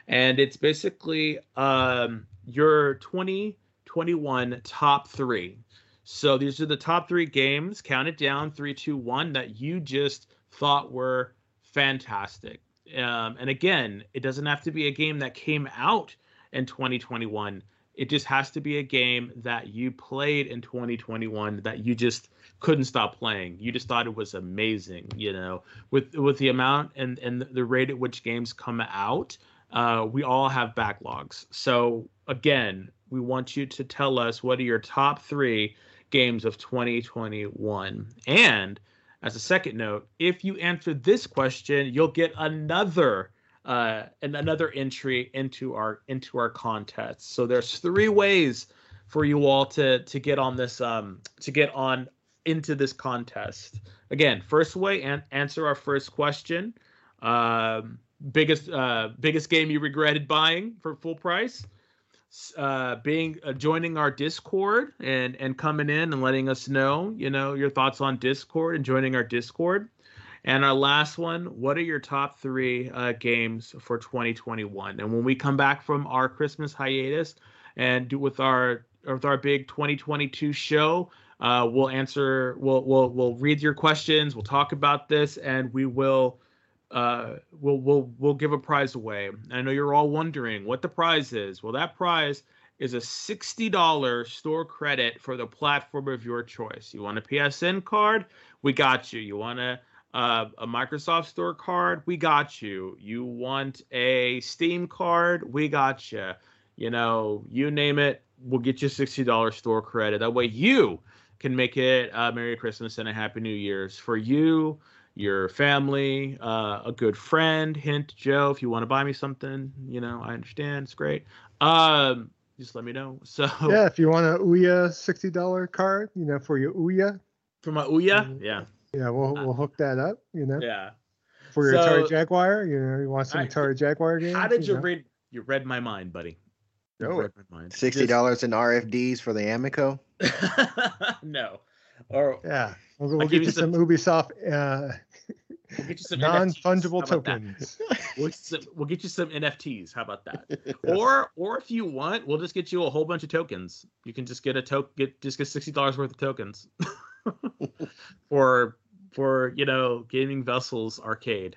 and it's basically um, your 2021 top three. So these are the top three games, Count it down three, two, one, that you just thought were fantastic. Um, and again, it doesn't have to be a game that came out in 2021. It just has to be a game that you played in 2021 that you just couldn't stop playing. You just thought it was amazing, you know, with with the amount and and the rate at which games come out. Uh, we all have backlogs. So again, we want you to tell us what are your top three games of 2021. And as a second note, if you answer this question, you'll get another uh, and another entry into our into our contest. So there's three ways for you all to to get on this um to get on into this contest. Again, first way and answer our first question. Um, biggest uh, biggest game you regretted buying for full price. Uh, being uh, joining our Discord and and coming in and letting us know, you know, your thoughts on Discord and joining our Discord. And our last one, what are your top three uh, games for 2021? And when we come back from our Christmas hiatus and do with our with our big 2022 show, uh, we'll answer. We'll we'll we'll read your questions. We'll talk about this, and we will. Uh, we'll we'll we'll give a prize away. I know you're all wondering what the prize is. Well, that prize is a $60 store credit for the platform of your choice. You want a PSN card? We got you. You want a uh, a Microsoft Store card? We got you. You want a Steam card? We got you. You know, you name it, we'll get you $60 store credit. That way you can make it a Merry Christmas and a Happy New Year's for you, your family, uh, a good friend. Hint, Joe, if you want to buy me something, you know, I understand. It's great. Um, just let me know. So yeah, if you want a Ouya sixty dollar card, you know, for your Ouya. For my Ouya, Mhm. yeah, Yeah, we'll we'll hook that up. You know, yeah. for your So- Atari Jaguar. You know, you want some I- Atari Jaguar games. How did you know? read? You read my mind, buddy. You Do read my mind. Sixty dollars in RFDs for the Amico. No. Or Yeah, we'll, we'll get give you you some some- Ubisoft uh, we'll get you some non NFTs. fungible How about that? tokens. We'll, get some, we'll get you some NFTs. How about that? Or or if you want, we'll just get you a whole bunch of tokens. You can just get a token, get just get sixty dollars worth of tokens. for for you know gaming vessels arcade.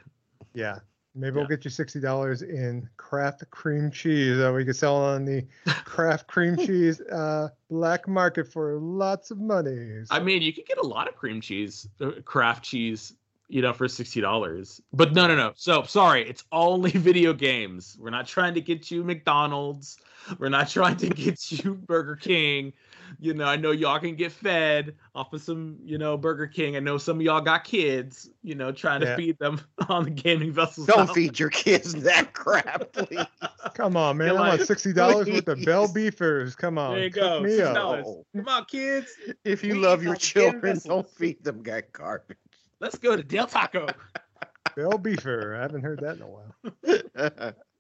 Yeah. Maybe Yeah. we'll get you sixty dollars in Kraft cream cheese that we can sell on the Kraft cream cheese uh, black market for lots of money. I mean, you could get a lot of cream cheese, uh, Kraft cheese, you know, for sixty dollars. But no, no, no. So sorry, it's only video games. We're not trying to get you McDonald's. We're not trying to get you Burger King. You know, I know y'all can get fed off of some, you know, Burger King. I know some of y'all got kids, you know, trying to feed them on the gaming vessels. Don't now. feed your kids that crap, please. Come on, man! You're I want like, sixty dollars worth of Bell. Beefers. Come on, There you go. me $60. up. Oh. Come on, kids. If you We love your out of tin children, don't feed them that garbage. Let's go to Del Taco. Bell Beefer. I haven't heard that in a while.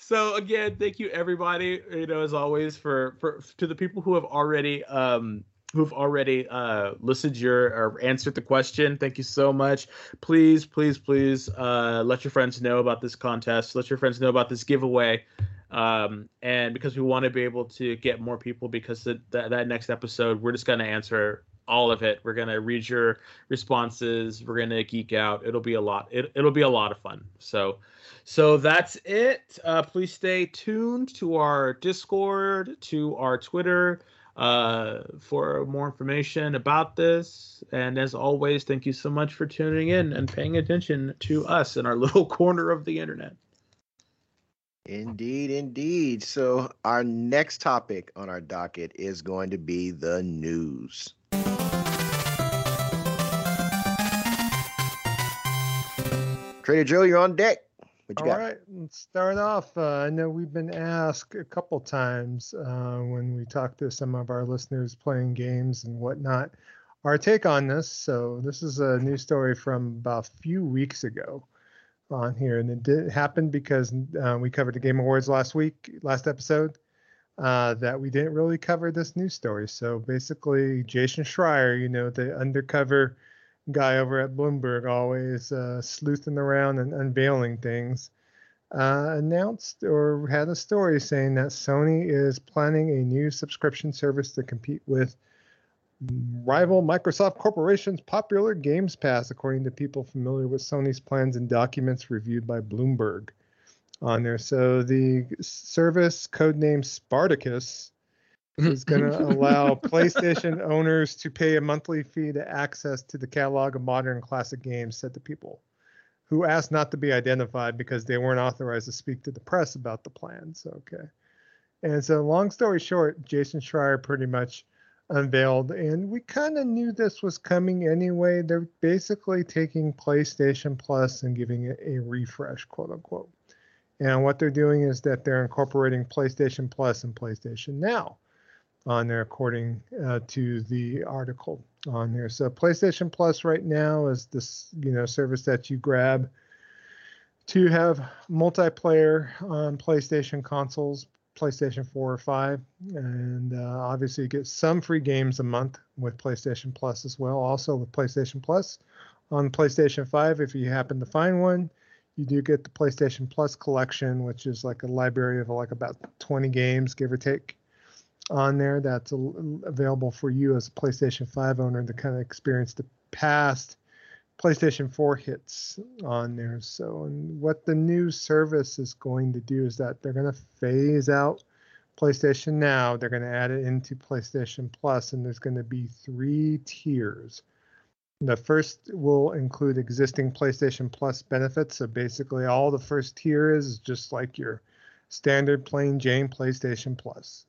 so again thank you everybody you know as always for for to the people who have already um who've already uh listened your or answered the question thank you so much. Please please please uh let your friends know about this contest. Let your friends know about this giveaway. Um and because we want to be able to get more people because that, that next episode we're just going to answer all of it. We're going to read your responses. We're going to geek out. It'll be a lot it, it'll be a lot of fun. So so that's it. Uh, please stay tuned to our Discord, to our Twitter uh, for more information about this. And as always, thank you so much for tuning in and paying attention to us in our little corner of the internet. Indeed, indeed. So, our next topic on our docket is going to be the news. Trader Joe, you're on deck. What you All got? right, let's start off. Uh, I know we've been asked a couple times uh, when we talk to some of our listeners playing games and whatnot, our take on this. So this is a news story from about a few weeks ago on here, and it did happen because uh, we covered the Game Awards last week, last episode. Uh, that we didn't really cover this news story. So basically, Jason Schreier, you know, the undercover guy over at Bloomberg, always uh, sleuthing around and unveiling things, uh, announced or had a story saying that Sony is planning a new subscription service to compete with rival Microsoft Corporation's popular Games Pass, according to people familiar with Sony's plans and documents reviewed by Bloomberg on there. So the service, codenamed Spartacus, is going to allow PlayStation owners to pay a monthly fee to access to the catalog of modern classic games said the people who asked not to be identified because they weren't authorized to speak to the press about the plans. Okay. And so, long story short, Jason Schreier pretty much unveiled, and we kind of knew this was coming anyway. They're basically taking PlayStation Plus and giving it a refresh, quote unquote. And what they're doing is that they're incorporating PlayStation Plus and PlayStation Now on there, according uh, to the article on there. So PlayStation Plus right now is this, you know, service that you grab to have multiplayer on PlayStation consoles, PlayStation 4 or 5, and uh, obviously you get some free games a month with PlayStation Plus as well. Also with PlayStation Plus on PlayStation 5, if you happen to find one, you do get the PlayStation Plus collection, which is like a library of like about 20 games, give or take on there that's available for you as a PlayStation 5 owner to kind of experience the past PlayStation 4 hits on there. So, and what the new service is going to do is that they're going to phase out PlayStation Now, they're going to add it into PlayStation Plus, and there's going to be three tiers. The first will include existing PlayStation Plus benefits. So basically, all the first tier is just like your standard plain Jane PlayStation Plus.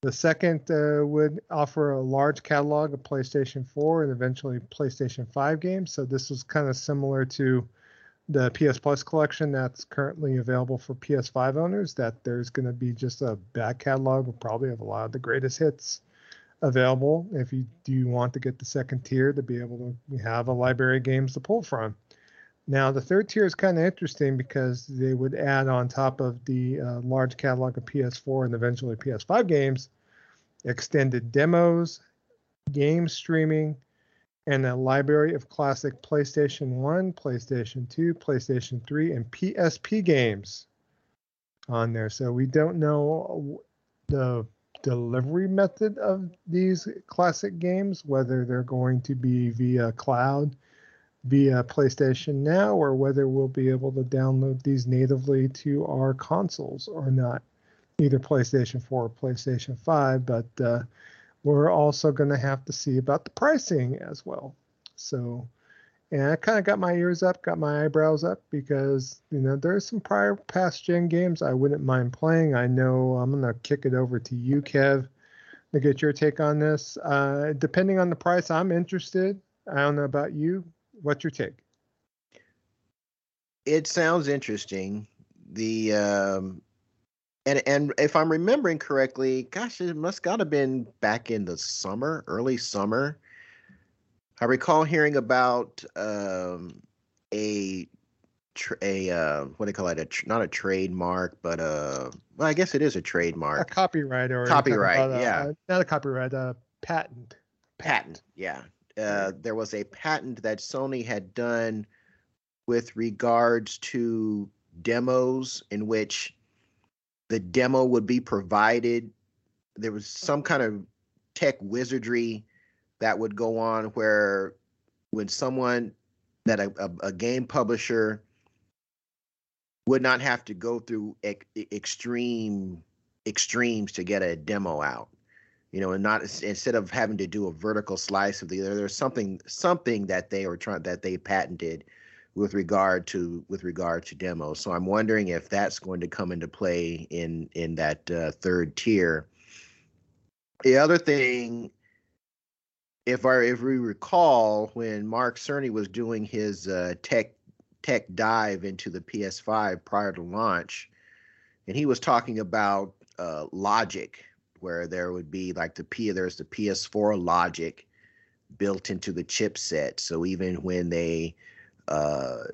The second uh, would offer a large catalog of PlayStation 4 and eventually PlayStation 5 games. So this is kind of similar to the PS Plus collection that's currently available for PS5 owners. That there's going to be just a back catalog of probably of a lot of the greatest hits available. If you do want to get the second tier to be able to have a library of games to pull from. Now, the third tier is kind of interesting because they would add on top of the uh, large catalog of PS4 and eventually PS5 games, extended demos, game streaming, and a library of classic PlayStation 1, PlayStation 2, PlayStation 3, and PSP games on there. So we don't know the delivery method of these classic games, whether they're going to be via cloud via PlayStation Now or whether we'll be able to download these natively to our consoles or not, either PlayStation 4 or PlayStation 5. But uh, we're also going to have to see about the pricing as well. So, and I kind of got my ears up, got my eyebrows up because you know there's some prior past gen games I wouldn't mind playing. I know I'm gonna kick it over to you, Kev, to get your take on this. Uh, depending on the price, I'm interested. I don't know about you. What's your take? It sounds interesting. The um, and and if I'm remembering correctly, gosh, it must got to been back in the summer, early summer. I recall hearing about um, a a uh, what do you call it? A tr- not a trademark, but uh, well, I guess it is a trademark. A copyright or Copyright, about a- yeah. a- not a copyright, a patent. patent. Yeah, uh, there was a patent that Sony had done with regards to demos in which the demo would be provided. There was some kind of tech wizardry that would go on where when someone that a, a, a game publisher would not have to go through ex- extreme extremes to get a demo out you know, and not instead of having to do a vertical slice of the other, there's something something that they were trying that they patented, with regard to with regard to demos. So I'm wondering if that's going to come into play in in that uh, third tier. The other thing, if I if we recall, when Mark Cerny was doing his uh, tech tech dive into the PS5 prior to launch, and he was talking about uh, logic, where there would be like the P there's the PS4 logic built into the chipset. So even when they uh,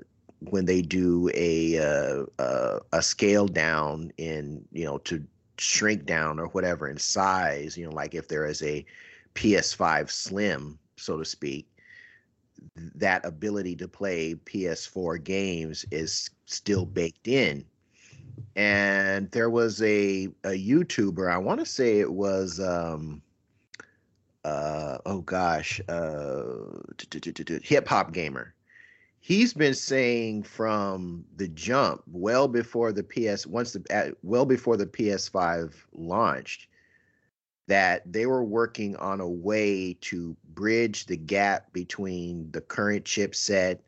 when they do a uh, uh, a scale down in you know to shrink down or whatever in size, you know, like if there is a PS5 Slim, so to speak, that ability to play PS4 games is still baked in. And there was a a YouTuber, I want to say it was um uh oh gosh, uh hip hop gamer. He's been saying from the jump, well before the PS once the well before the PS5 launched, that they were working on a way to bridge the gap between the current chipset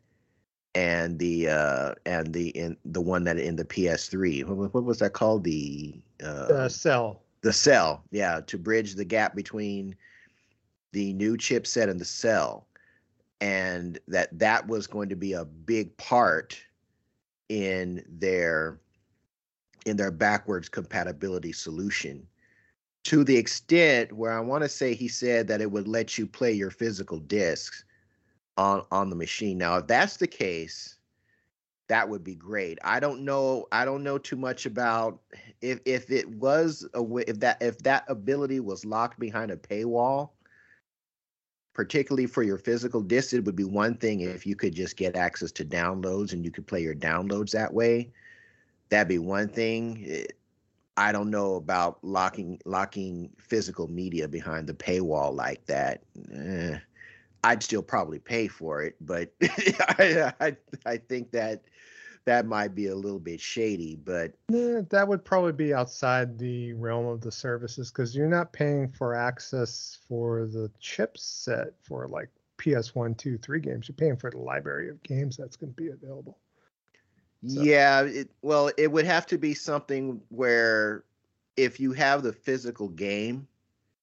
and the uh and the in the one that in the PS3. What, what was that called? The uh, cell. The cell, yeah, to bridge the gap between the new chipset and the cell, and that that was going to be a big part in their in their backwards compatibility solution to the extent where I want to say he said that it would let you play your physical discs on on the machine. Now, if that's the case, that would be great. I don't know. I don't know too much about if if it was a if that if that ability was locked behind a paywall, particularly for your physical disc. It would be one thing if you could just get access to downloads and you could play your downloads that way. That'd be one thing. It, I don't know about locking locking physical media behind the paywall like that. Eh, I'd still probably pay for it, but I, I, I think that that might be a little bit shady. But yeah, that would probably be outside the realm of the services because you're not paying for access for the chipset for like PS1, 2, 3 games. You're paying for the library of games that's going to be available. So. Yeah, it, well, it would have to be something where if you have the physical game,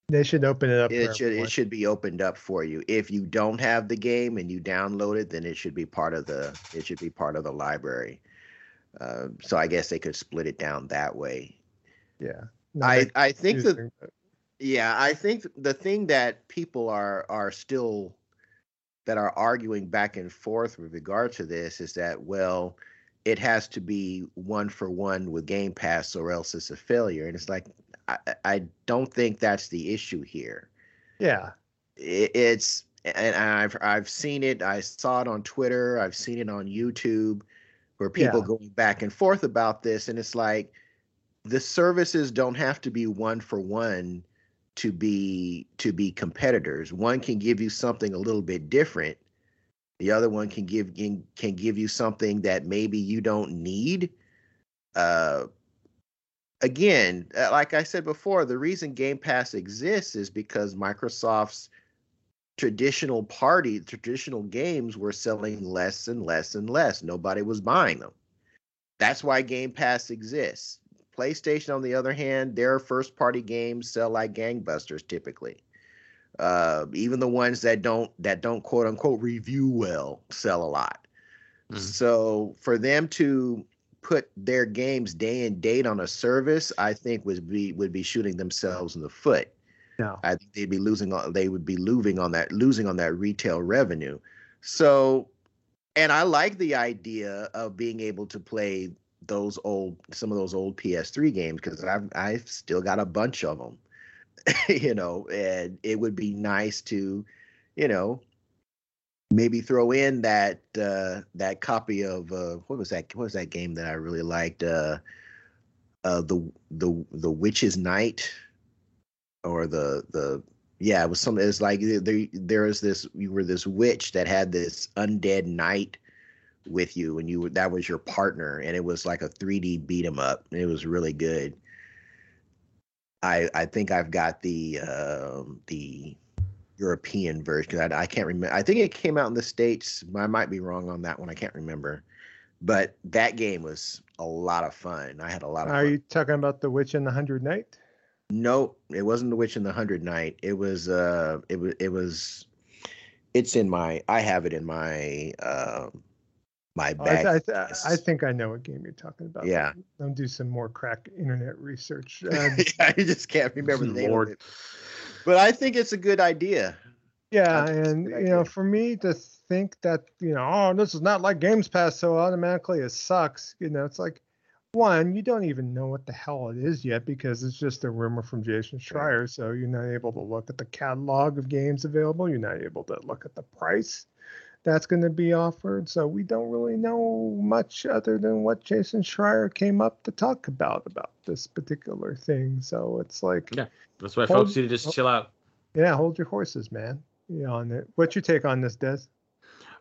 they should open it up. It should everyone. it should be opened up for you. If you don't have the game and you download it, then it should be part of the it should be part of the library. Uh, so I guess they could split it down that way. Yeah, I I think that yeah I think the thing that people are are still that are arguing back and forth with regard to this is that well it has to be one for one with Game Pass or else it's a failure. And it's like, I, I don't think that's the issue here. Yeah. It, it's, and I've, I've seen it. I saw it on Twitter. I've seen it on YouTube where people yeah. going back and forth about this. And it's like, the services don't have to be one for one to be to be competitors. One can give you something a little bit different the other one can give can, can give you something that maybe you don't need. Uh, again, uh, like I said before, the reason Game Pass exists is because Microsoft's traditional party, traditional games were selling less and less and less. Nobody was buying them. That's why Game Pass exists. PlayStation, on the other hand, their first party games sell like gangbusters typically. Uh, even the ones that don't that don't quote unquote review well sell a lot. Mm-hmm. So for them to put their games day and date on a service, I think would be would be shooting themselves in the foot. No. I think they'd be losing on they would be losing on that losing on that retail revenue. So and I like the idea of being able to play those old some of those old PS3 games because I've I've still got a bunch of them. you know, and it would be nice to, you know, maybe throw in that uh, that copy of uh, what was that what was that game that I really liked? Uh, uh, the the the Witch's Night? Or the the yeah it was something it's like there there was this you were this witch that had this undead knight with you and you that was your partner and it was like a 3D beat 'em up and it was really good. I I think I've got the um, the European version because I, I can't remember. I think it came out in the states. I might be wrong on that one. I can't remember. But that game was a lot of fun. I had a lot of. Are fun. you talking about the Witch and the Hundred Knight? No, it wasn't the Witch and the Hundred Knight. It was. Uh, it was. It was. It's in my. I have it in my. Uh, my Oh, bag. I, th- I, th- I think I know what game you're talking about. Yeah. I'll do some more crack internet research. Uh, I just can't remember the name Lord. of it. But I think it's a good idea. Yeah, think it's a and good you know, for me to think that you know, oh, this is not like Games Pass, so automatically it sucks. You know, it's like one, you don't even know what the hell it is yet because it's just a rumor from Jason Schreier. So you're not able to look at the catalog of games available. You're not able to look at the price that's going to be offered. So we don't really know much other than what Jason Schreier came up to talk about about this particular thing. So it's like, Yeah. That's why Hold- folks need to just chill out. yeah, hold your horses, man. Yeah, on it. What's your take on this, Des?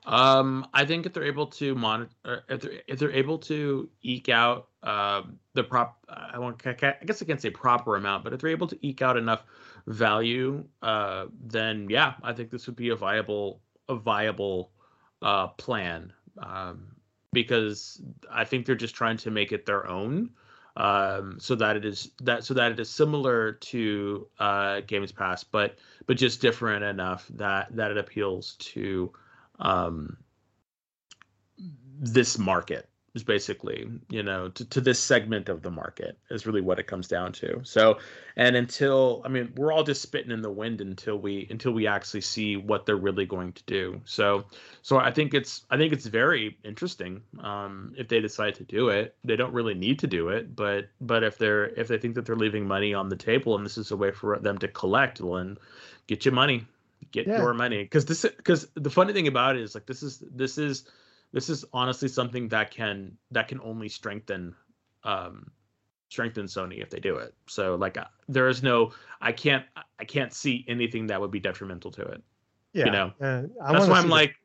Um, I think if they're able to monitor, if they're if they're able to eke out um the prop, I won't, I guess I can't say proper amount, but if they're able to eke out enough value, uh, then yeah, I think this would be a viable a viable uh plan. Um, because I think they're just trying to make it their own, um, so that it is that so that it is similar to uh Games Pass, but but just different enough that that it appeals to um this market is basically you know to, to this segment of the market is really what it comes down to. So and until i mean we're all just spitting in the wind until we until we actually see what they're really going to do. So so i think it's i think it's very interesting um if they decide to do it. They don't really need to do it but but if they're if they think that they're leaving money on the table and this is a way for them to collect well then get your money get Yeah. your money. Because this because the funny thing about it is like this is this is this is honestly something that can that can only strengthen um strengthen sony if they do it so like uh, there is no i can't i can't see anything that would be detrimental to it Yeah, you know, uh, that's why i'm the- like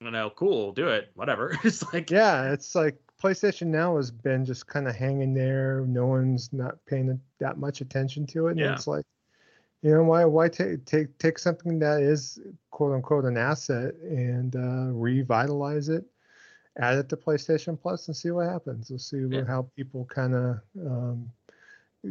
you know cool do it whatever it's like yeah, it's like PlayStation Now has been just kind of hanging there. No one's not paying that much attention to it, and Yeah. it's like, you know, why why take take take something that is quote unquote an asset and uh, revitalize it, add it to PlayStation Plus, and see what happens. We'll see Yeah. how people kind of um,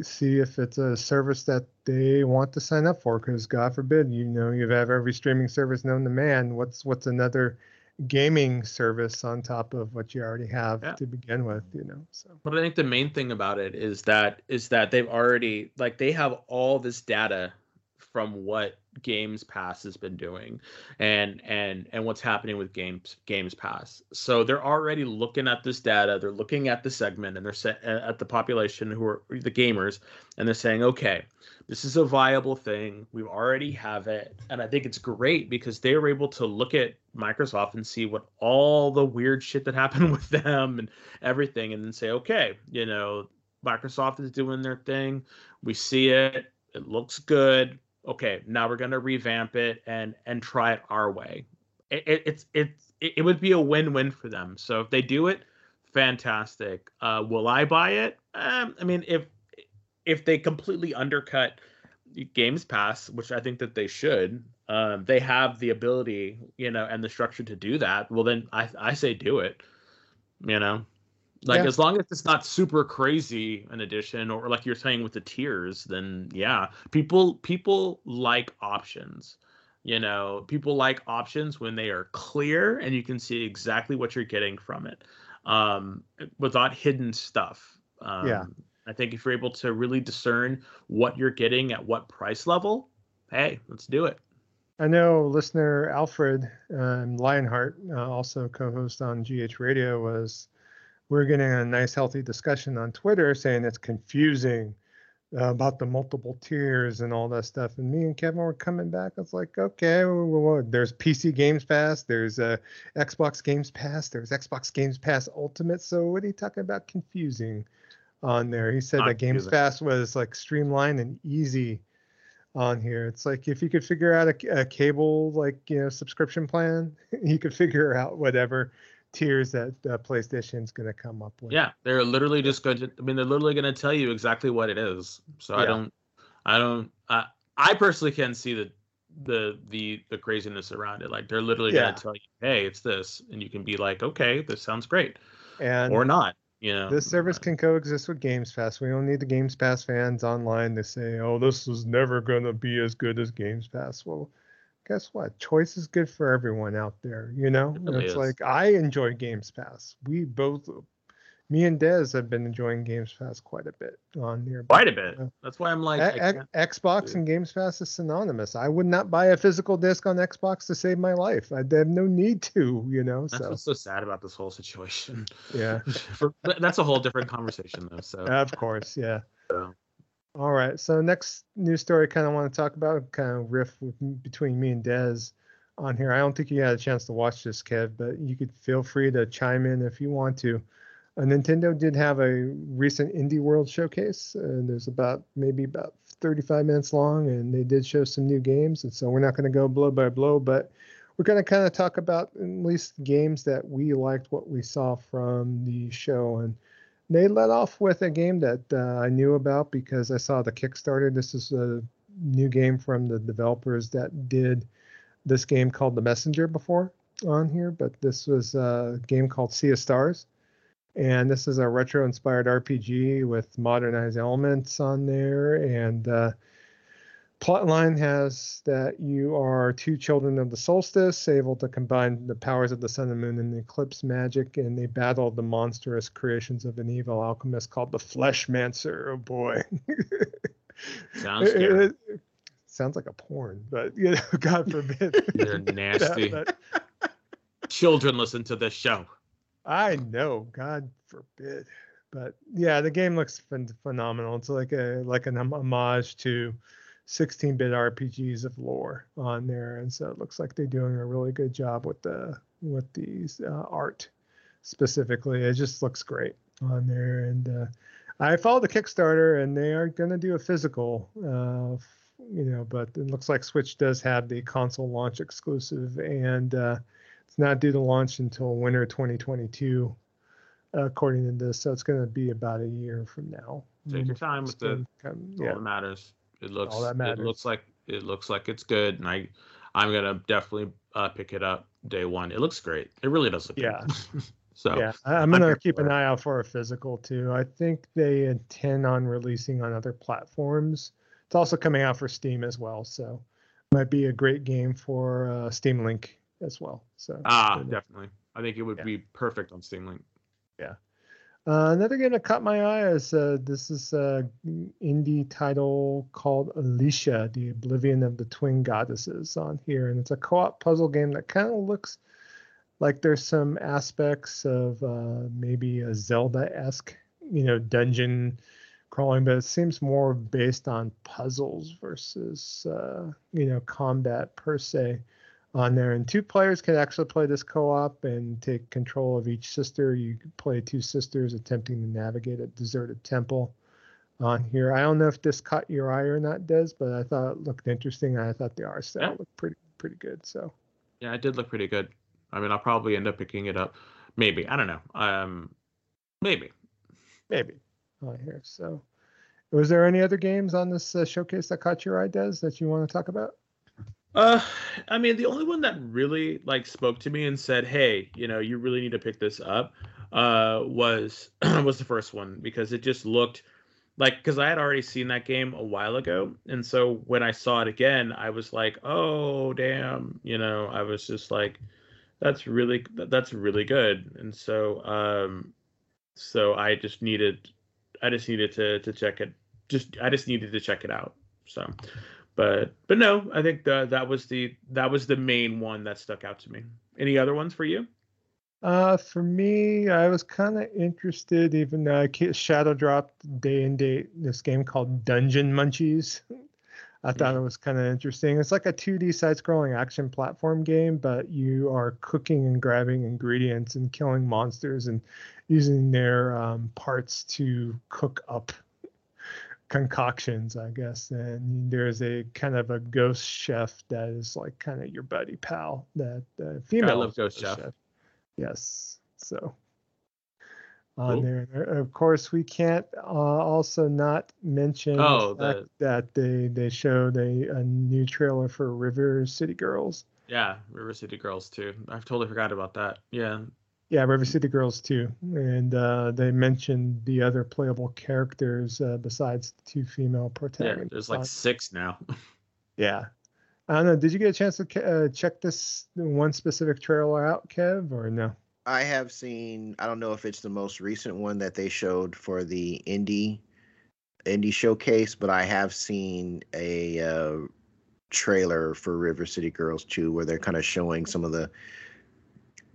see if it's a service that they want to sign up for. Because God forbid, you know, you have every streaming service known to man. What's what's another gaming service on top of what you already have Yeah. to begin with? You know, so But I think the main thing about it is that is that they've already like they have all this data from what Games Pass has been doing and and and what's happening with Games Games Pass. So they're already looking at this data, they're looking at the segment and they're sa- uh, at the population who are the gamers and they're saying, "Okay, this is a viable thing. We already have it." And I think it's great because they were able to look at Microsoft and see what all the weird shit that happened with them and everything and then say okay you know microsoft is doing their thing we see it it looks good okay now we're going to revamp it and and try it our way. It, it, it's it's it, it would be a win-win for them. So if they do it fantastic. Uh will i buy it? Um, i mean if if they completely undercut games pass which i think that they should um, they have the ability you know and the structure to do that well then i i say do it you know like Yeah. as long as it's not super crazy an addition or like you're saying with the tiers then yeah people people like options you know people like options when they are clear and you can see exactly what you're getting from it um without hidden stuff um Yeah. i think if you're able to really discern what you're getting at what price level hey let's do it I know listener Alfred um, Lionheart, uh, also co-host on GH Radio, was we're getting a nice healthy discussion on Twitter saying it's confusing uh, about the multiple tiers and all that stuff. And me and Kevin were coming back. It's like, okay, well, well, there's PC Games Pass, there's uh, Xbox Games Pass, there's Xbox Games Pass Ultimate. So what are you talking about confusing on there? He said Not that Games confusing. Pass was like streamlined and easy on here. It's like if you could figure out a, a cable like you know subscription plan, you could figure out whatever tiers that uh, PlayStation's going to come up with. Yeah, they're literally just going to. I mean, they're literally going to tell you exactly what it is. So I don't, I don't, uh, I personally can see the the the the craziness around it. Like they're literally Yeah. gonna tell you, "Hey, it's this," and you can be like, "Okay, this sounds great," And or not. You know, this service can coexist with Games Pass. We don't need the Games Pass fans online to say, "Oh, this is never going to be as good as Games Pass." Well, guess what? Choice is good for everyone out there. You know, It really it's is. like I enjoy Games Pass. We both, me and Dez, have been enjoying Games Pass quite a bit on here. quite a bit. Uh, that's why I'm like, A- can't- Xbox and Games Pass is synonymous. I would not buy a physical disc on Xbox to save my life. I have no need to, you know. that's So what's so sad about this whole situation. yeah, For, that's a whole different conversation, though. So of course, yeah. So. All right. So next news story, kind of want to talk about, kind of riff with, between me and Dez on here. I don't think you had a chance to watch this, Kev, but you could feel free to chime in if you want to. Uh, Nintendo did have a recent Indie World showcase, and there's about maybe about 35 minutes long, and they did show some new games. And so we're not going to go blow by blow, but we're going to kind of talk about at least games that we liked what we saw from the show. And they let off with a game that uh, I knew about because I saw the Kickstarter. This is a new game from the developers that did this game called The Messenger before on here, but this was a game called Sea of Stars. And this is a retro inspired RPG with modernized elements on there. And uh, plotline has that you are two children of the solstice, able to combine the powers of the sun and moon and the eclipse magic, and they battle the monstrous creations of an evil alchemist called the Fleshmancer. Oh boy. sounds It- it- scary. it sounds like a porn, but you know, God forbid. You're nasty. But Children listen to this show. I know, God forbid. But yeah, the game looks phen- phenomenal. It's like a like an homage to 16-bit RPGs of lore on there, and so it looks like they're doing a really good job with the with these uh, art specifically. It just looks great on there, and uh, I followed the Kickstarter, and they are going to do a physical, uh, you know, but it looks like Switch does have the console launch exclusive, and uh, it's not due to launch until winter 2022, according to this. So it's going to be about a year from now. Take your time with it. come- That's all yeah, that matters. It looks. all that It matters. looks like it looks like it's good, and I, I'm gonna definitely uh, pick it up day one. It looks great. It really does look. good. Yeah. so yeah. I'm gonna keep an it. eye out for a physical too. I think they intend on releasing on other platforms. It's also coming out for Steam as well, so might be a great game for uh, Steam Link as well. So ah, definitely. I think it would Yeah. be perfect on Steam Link. Uh, another game that caught my eye is uh, this is an indie title called Alicia, the Oblivion of the Twin Goddesses on here, and it's a co-op puzzle game that kind of looks like there's some aspects of uh, maybe a Zelda-esque, you know, dungeon crawling, but it seems more based on puzzles versus uh, you know combat per se on there. And two players can actually play this co-op and take control of each sister. You play two sisters attempting to navigate a deserted temple on here. I don't know if this caught your eye or not, Des, but I thought it looked interesting. I thought the art style Yeah. looked pretty pretty good. So Yeah, it did look pretty good. I mean, I'll probably end up picking it up. Maybe I don't know. Um, maybe. maybe on here. So was there any other games on this uh, showcase that caught your eye, Des, that you want to talk about? Uh, I mean, the only one that really like spoke to me and said, "Hey, you know, you really need to pick this up," uh, was was the first one because it just looked like because I had already seen that game a while ago, and so when I saw it again, I was like, "Oh, damn!" You know, I was just like, "That's really that's really good," and so um, so I just needed, I just needed to to check it. Just I just needed to check it out. So but but no, I think the, that was the that was the main one that stuck out to me. Any other ones for you? Uh, for me, I was kind of interested, even though I shadow dropped day and date this game called Dungeon Munchies. I thought it was kind of interesting. It's like a 2D side-scrolling action platform game, but you are cooking and grabbing ingredients and killing monsters and using their um, parts to cook up concoctions, I guess. And there's a kind of a ghost chef that is like kind of your buddy pal, that uh, female love Ghost Chef. Yes. So on Cool. there. Of course, we can't uh, also not mention Oh, the the- that they they showed a, a new trailer for River City Girls. Yeah, River City Girls too. I've totally forgot about that. Yeah. Yeah, River City Girls too, and uh, they mentioned the other playable characters uh, besides the two female protagonists. Yeah. protagonists. There's like six now. yeah. I don't know. Did you get a chance to uh, check this one specific trailer out, Kev, or no? I have seen. I don't know if it's the most recent one that they showed for the indie indie showcase, but I have seen a uh, trailer for River City Girls 2 where they're kind of showing some of the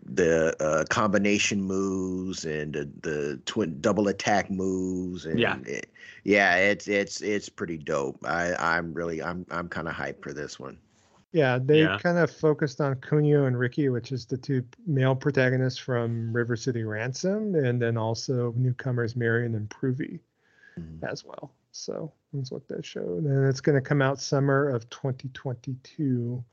the uh, combination moves and the, the twin double attack moves and Yeah. it- yeah it's it's it's pretty dope i i'm really i'm i'm kind of hyped for this one Yeah, they Yeah. kind of focused on Kunio and Riki, which is the two male protagonists from River City Ransom, and then also newcomers Marian and Provie Mhm. as well. So that's what they showed. And it's going to come out summer of 2022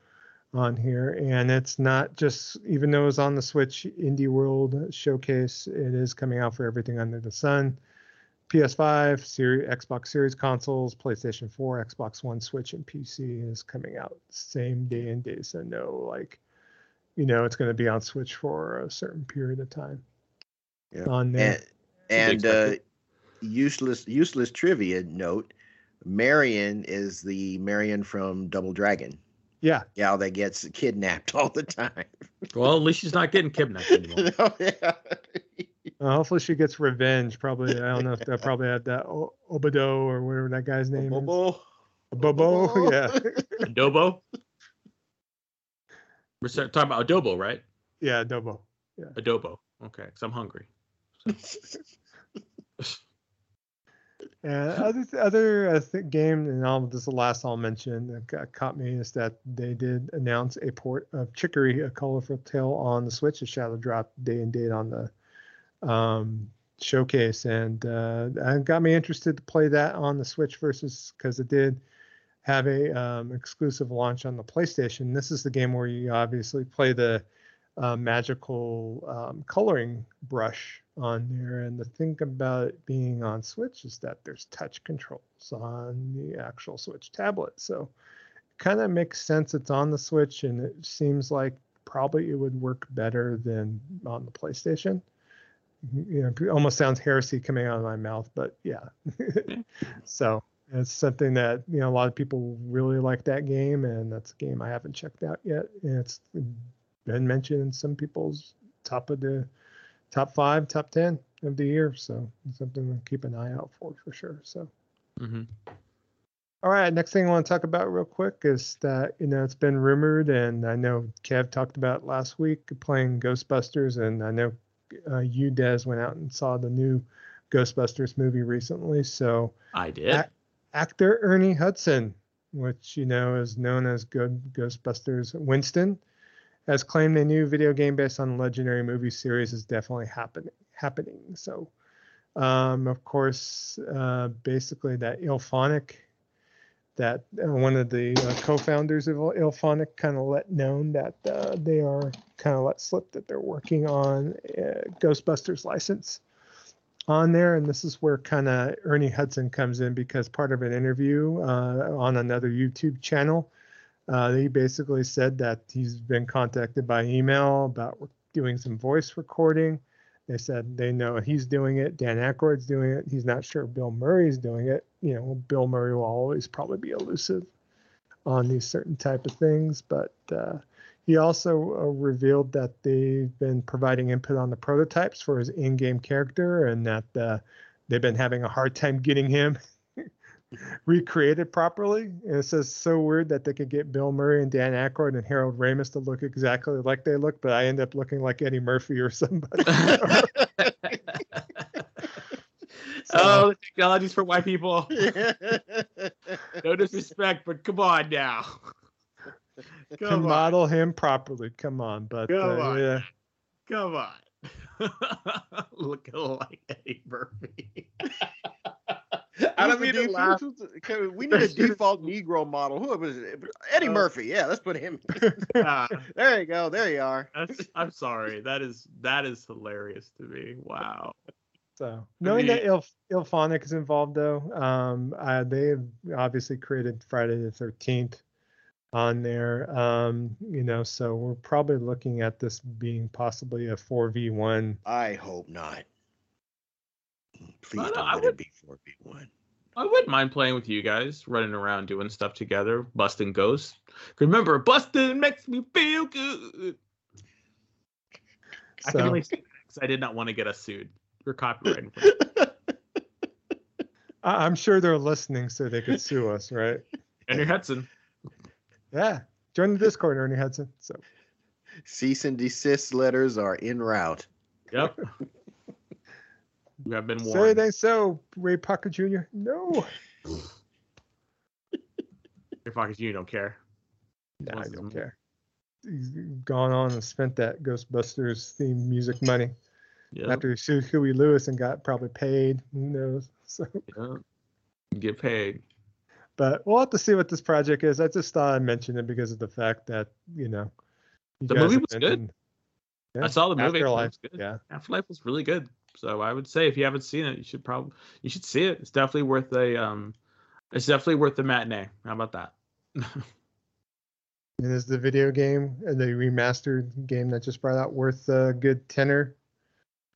on here. And it's not just, even though it's on the Switch Indie World Showcase, it is coming out for everything under the sun. PS5, Series, Xbox Series consoles, PlayStation 4, Xbox One, Switch, and PC is coming out same day and day. So no, like, you know, it's going to be on Switch for a certain period of time. Yeah. On there. and and uh, useless useless trivia note marian is the marian from double dragon yeah, gal that gets kidnapped all the time well, at least she's not getting kidnapped anymore. Oh, yeah. Uh, hopefully she gets revenge. Probably I don't know if they'll probably have that o- Obado or whatever that guy's name is. Bobo. Bobo, yeah, Adobo. We're talking about adobo, right? yeah, Dobo. Adobo. Okay, because I'm hungry. And other other uh, th- game, and all this is the last I'll mention that got, caught me is that they did announce a port of Chicory, a colorful tale on the Switch. A shadow drop day and date on the um, showcase, and uh, it got me interested to play that on the Switch versus because it did have a um, exclusive launch on the PlayStation. This is the game where you obviously play the uh, magical um, coloring brush on there. And the thing about it being on Switch is that there's touch controls on the actual Switch tablet. So it kind of makes sense it's on the Switch, and it seems like probably it would work better than on the PlayStation. You know, it almost sounds heresy coming out of my mouth, but yeah. so it's something that you know a lot of people really like that game, and that's a game I haven't checked out yet. And it's been mentioned in some people's top of the top five, top ten of the year. So it's something to keep an eye out for for sure. So hmm all right, next thing I want to talk about real quick is that you know it's been rumored, and I know Kev talked about last week playing Ghostbusters, and I know uh, you Des went out and saw the new Ghostbusters movie recently. So I did. Ac- actor Ernie Hudson, which you know is known as Good Ghostbusters Winston, has claimed a new video game based on the legendary movie series is definitely happening. Happening. So, um, of course, uh, basically that IllFonic, that uh, one of the uh, co-founders of IllFonic, kind of let known that uh, they are kind of let slip that they're working on a Ghostbusters license on there, and this is where kind of Ernie Hudson comes in because part of an interview uh, on another YouTube channel, uh, he basically said that he's been contacted by email about doing some voice recording. They said they know he's doing it. Dan Aykroyd's doing it. He's not sure Bill Murray's doing it. You know, Bill Murray will always probably be elusive on these certain type of things, but uh, he also uh, revealed that they've been providing input on the prototypes for his in-game character, and that uh, they've been having a hard time getting him recreated properly. And it says so weird that they could get Bill Murray and Dan Aykroyd and Harold Ramis to look exactly like they look, but I end up looking like Eddie Murphy or somebody. oh, the technology's for white people. No disrespect, but come on now. to Come on. model him properly. Come on, but Come uh, on. yeah. Come on. Looking like Eddie Murphy. I don't mean to laugh. We need a default Negro model. Who was it? Eddie Uh, Murphy. Yeah, let's put him. Ah, There you go. There you are. that's, I'm sorry. That is that is hilarious to me. Wow. So knowing that Il IllFonic is involved though, um, uh, they've obviously created Friday the Thirteenth on there. Um, you know, so we're probably looking at this being possibly a four v one. I hope not. Please no, don't I let would- it be four v one. I wouldn't mind playing with you guys, running around doing stuff together, busting ghosts. Remember, busting makes me feel good. I can So only say that 'cause I did not want to get us sued for copyright. infringement. I- I'm sure they're listening so they could sue us, right? Henry Hudson. Yeah. Join the Discord, Ernie Hudson. So Cease and desist letters are en route. Yep. You have been say warned. they so, Ray Parker Jr. No. Your pockets, you don't care. Nah, I don't care. He's gone on and spent that Ghostbusters theme music money Yeah. after he sued Huey Lewis and got probably paid. Who knows? So, yeah. Get paid. but we'll have to see what this project is. I just thought I'd mention it because of the fact that you know you The movie was good. mentioned- I saw the movie. It was Afterlife. good. Yeah. Afterlife was really good. So I would say if you haven't seen it, you should probably you should see it. It's definitely worth a um it's definitely worth the matinee. How about that? And is the video game, uh, the remastered game that just brought out, worth a good tenner?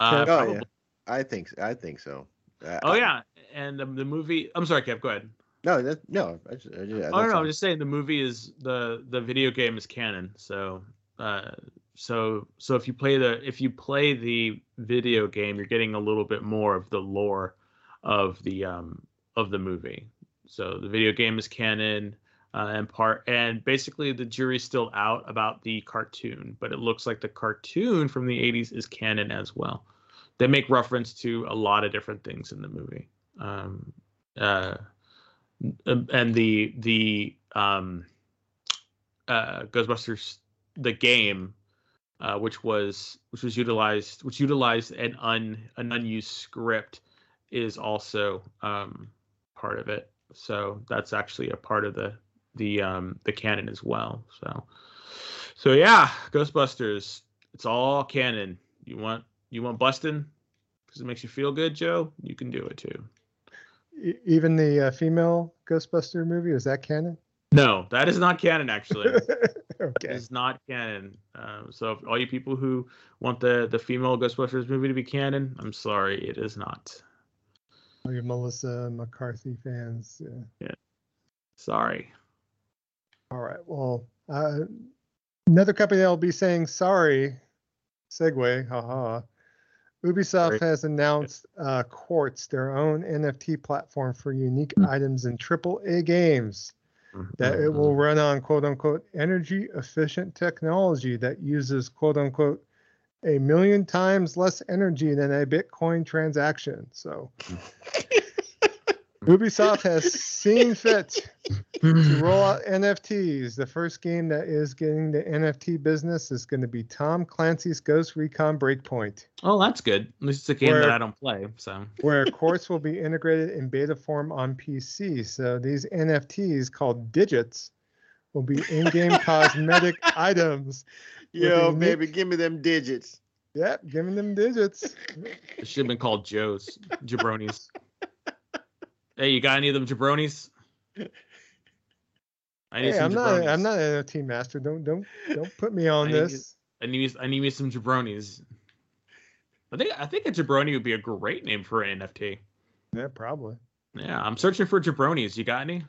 Uh, Oh yeah, I think I think so. Uh, Oh I- yeah, and um, the movie. I'm sorry, Kev. Go ahead. No, that, no. I just, I just, Oh no, no, I'm just saying the movie is the the video game is canon. So uh so so if you play the if you play the video game, you're getting a little bit more of the lore of the um of the movie. So the video game is canon. Uh, and part and basically the jury's still out about the cartoon, but it looks like the cartoon from the 80s is canon as well. They make reference to a lot of different things in the movie. Um, uh, and the the um uh ghostbusters the game uh which was which was utilized which utilized an un an unused script is also um part of it. So that's actually a part of the the um the canon as well. So so yeah ghostbusters it's all canon. You want you want busting? Because it makes you feel good joe? You can do it too. Even the uh, female Ghostbuster movie is that canon? No that is not canon actually okay. is not canon. Um, so all you people who want the the female Ghostbusters movie to be canon, I'm sorry, it is not. All you Melissa McCarthy fans. Yeah. Sorry. All right. Well, uh, another company that will be saying sorry. Segue. Haha. Ubisoft Great. has announced uh, Quartz, their own NFT platform for unique Hmm. items in AAA games. That it mm-hmm. will run on quote unquote energy efficient technology that uses quote unquote a million times less energy than a Bitcoin transaction. So Ubisoft has seen fit to roll out NFTs. The first game that is getting the NFT business is going to be Tom Clancy's Ghost Recon Breakpoint, Oh, that's good. At least it's a game Where- that I don't play. So where Quartz will be integrated in beta form on PC. So these NFTs called digits will be in-game cosmetic items. Yo, With a baby, give me them digits. Yep, giving them digits. it should have been called Joe's Jabronis. Hey, you got any of them jabronis? I need Hey, some I'm not. I'm not an NFT master. Don't don't don't put me on I need this. I need I need me some jabronis. I think I think a jabroni would be a great name for an NFT. Yeah, probably. Yeah, I'm searching for jabronis. You got any?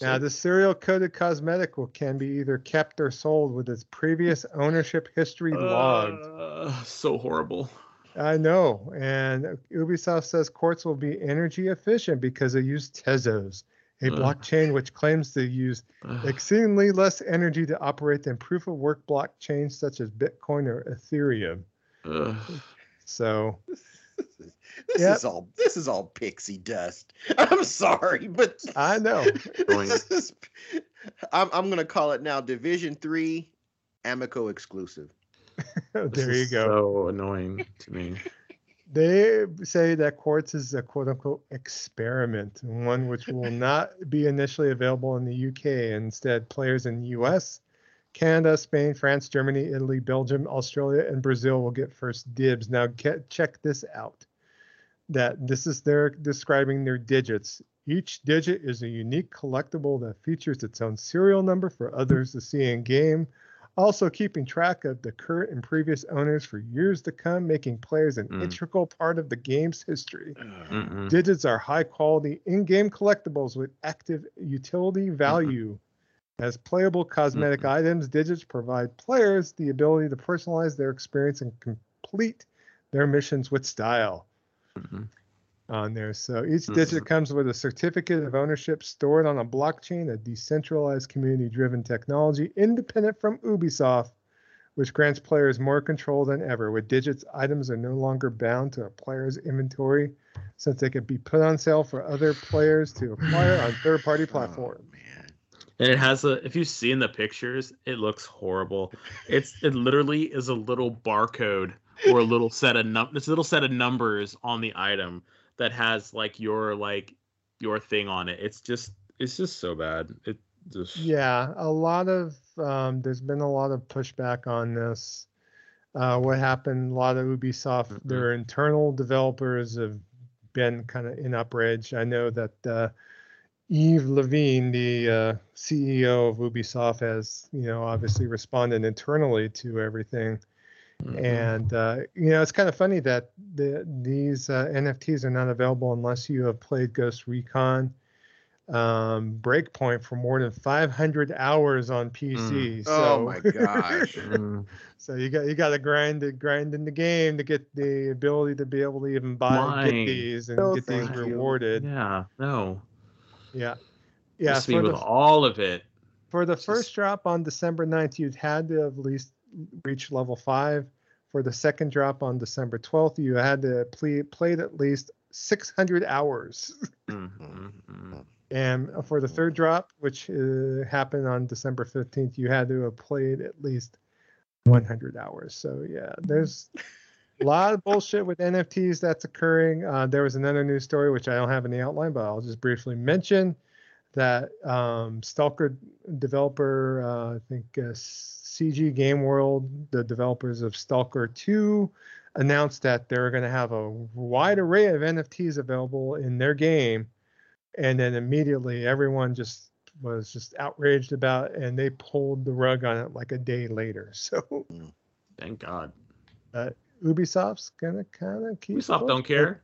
Now, the serial coded cosmetic will can be either kept or sold with its previous ownership history logged. Uh, so horrible. I know. And uh, Ubisoft says Quartz will be energy efficient because they use Tezos, a Ugh. blockchain which claims to use Ugh. exceedingly less energy to operate than proof of work blockchains such as Bitcoin or Ethereum. Ugh. So, This Yep. is all this is all pixie dust. I'm sorry, but I know. This is, I'm I'm gonna call it now Division Three Amico exclusive. there you go. So annoying to me. They say that Quartz is a quote unquote experiment, one which will not be initially available in the UK. Instead, players in the US, Canada, Spain, France, Germany, Italy, Belgium, Australia, and Brazil will get first dibs. Now, get, check this out. That this is their describing their digits. Each digit is a unique collectible that features its own serial number for others to see in game. Also, keeping track of the current and previous owners for years to come, making players an Mm. integral part of the game's history. Mm-mm. Digits are high quality in game collectibles with active utility value. As playable cosmetic Mhm. items, digits provide players the ability to personalize their experience and complete their missions with style Mhm. On there. So each hmm. digit comes with a certificate of ownership stored on a blockchain, a decentralized community driven technology independent from Ubisoft, which grants players more control than ever. With digits, items are no longer bound to a player's inventory since they can be put on sale for other players to acquire on third party oh, platforms. Oh, man. And it has a. If you've seen the pictures, it looks horrible. It's it literally is a little barcode or a little set of num. It's a little set of numbers on the item that has like your like your thing on it. It's just it's just so bad. It just Yeah, a lot of um, there's been a lot of pushback on this. Uh, what happened? A lot of Ubisoft, Mhm. their internal developers have been kind of in outrage. I know that uh, Yves Levine, the uh, CEO of Ubisoft, has you know obviously responded internally to everything. Mhm. And uh, you know, it's kind of funny that the, these uh, NFTs are not available unless you have played Ghost Recon um, Breakpoint for more than 500 hours on PC. So, Oh my gosh. Mm. so you got you got to grind to grind in the game to get the ability to be able to even buy Why? get these and No, get these you. rewarded. yeah, no. Yeah, yeah. Just me For with the, all of it. for the It's first drop on December 9th, you'd had to have at least reach level five. For the second drop on December 12th, you had to play played at least 600 hours. Mm, mm, mm. And for the third drop, which uh, happened on December 15th, you had to have played at least 100 hours. So, yeah, there's a lot of bullshit with NFTs that's occurring. Uh, there was another news story, which I don't have in the outline, but I'll just briefly mention that um, Stalker developer, uh, I think uh, GSC Game World, the developers of Stalker 2, announced that they're going to have a wide array of NFTs available in their game and then immediately everyone just was just outraged about it and they pulled the rug on it like a day later so hmm. Thank God. Uh, ubisoft's gonna kind of keep Ubisoft don't pushing. care.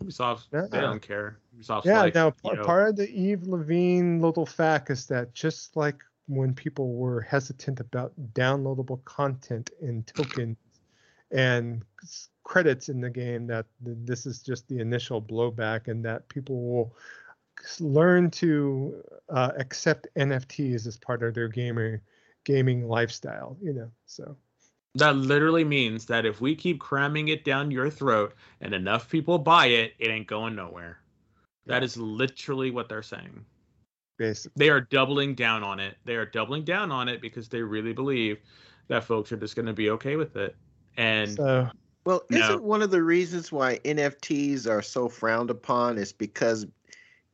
Ubisoft, they don't care. Ubisoft's yeah like, now you know, part of the eve levine little fact is that just like when people were hesitant about downloadable content and tokens and credits in the game that this is just the initial blowback and that people will learn to uh, accept nfts as part of their gamer gaming lifestyle you know so That literally means that if we keep cramming it down your throat and enough people buy it, it ain't going nowhere. That is literally what they're saying. Basically They are doubling down on it. They are doubling down on it because they really believe that folks are just going to be okay with it. And so Well, No. isn't one of the reasons why NFTs are so frowned upon is because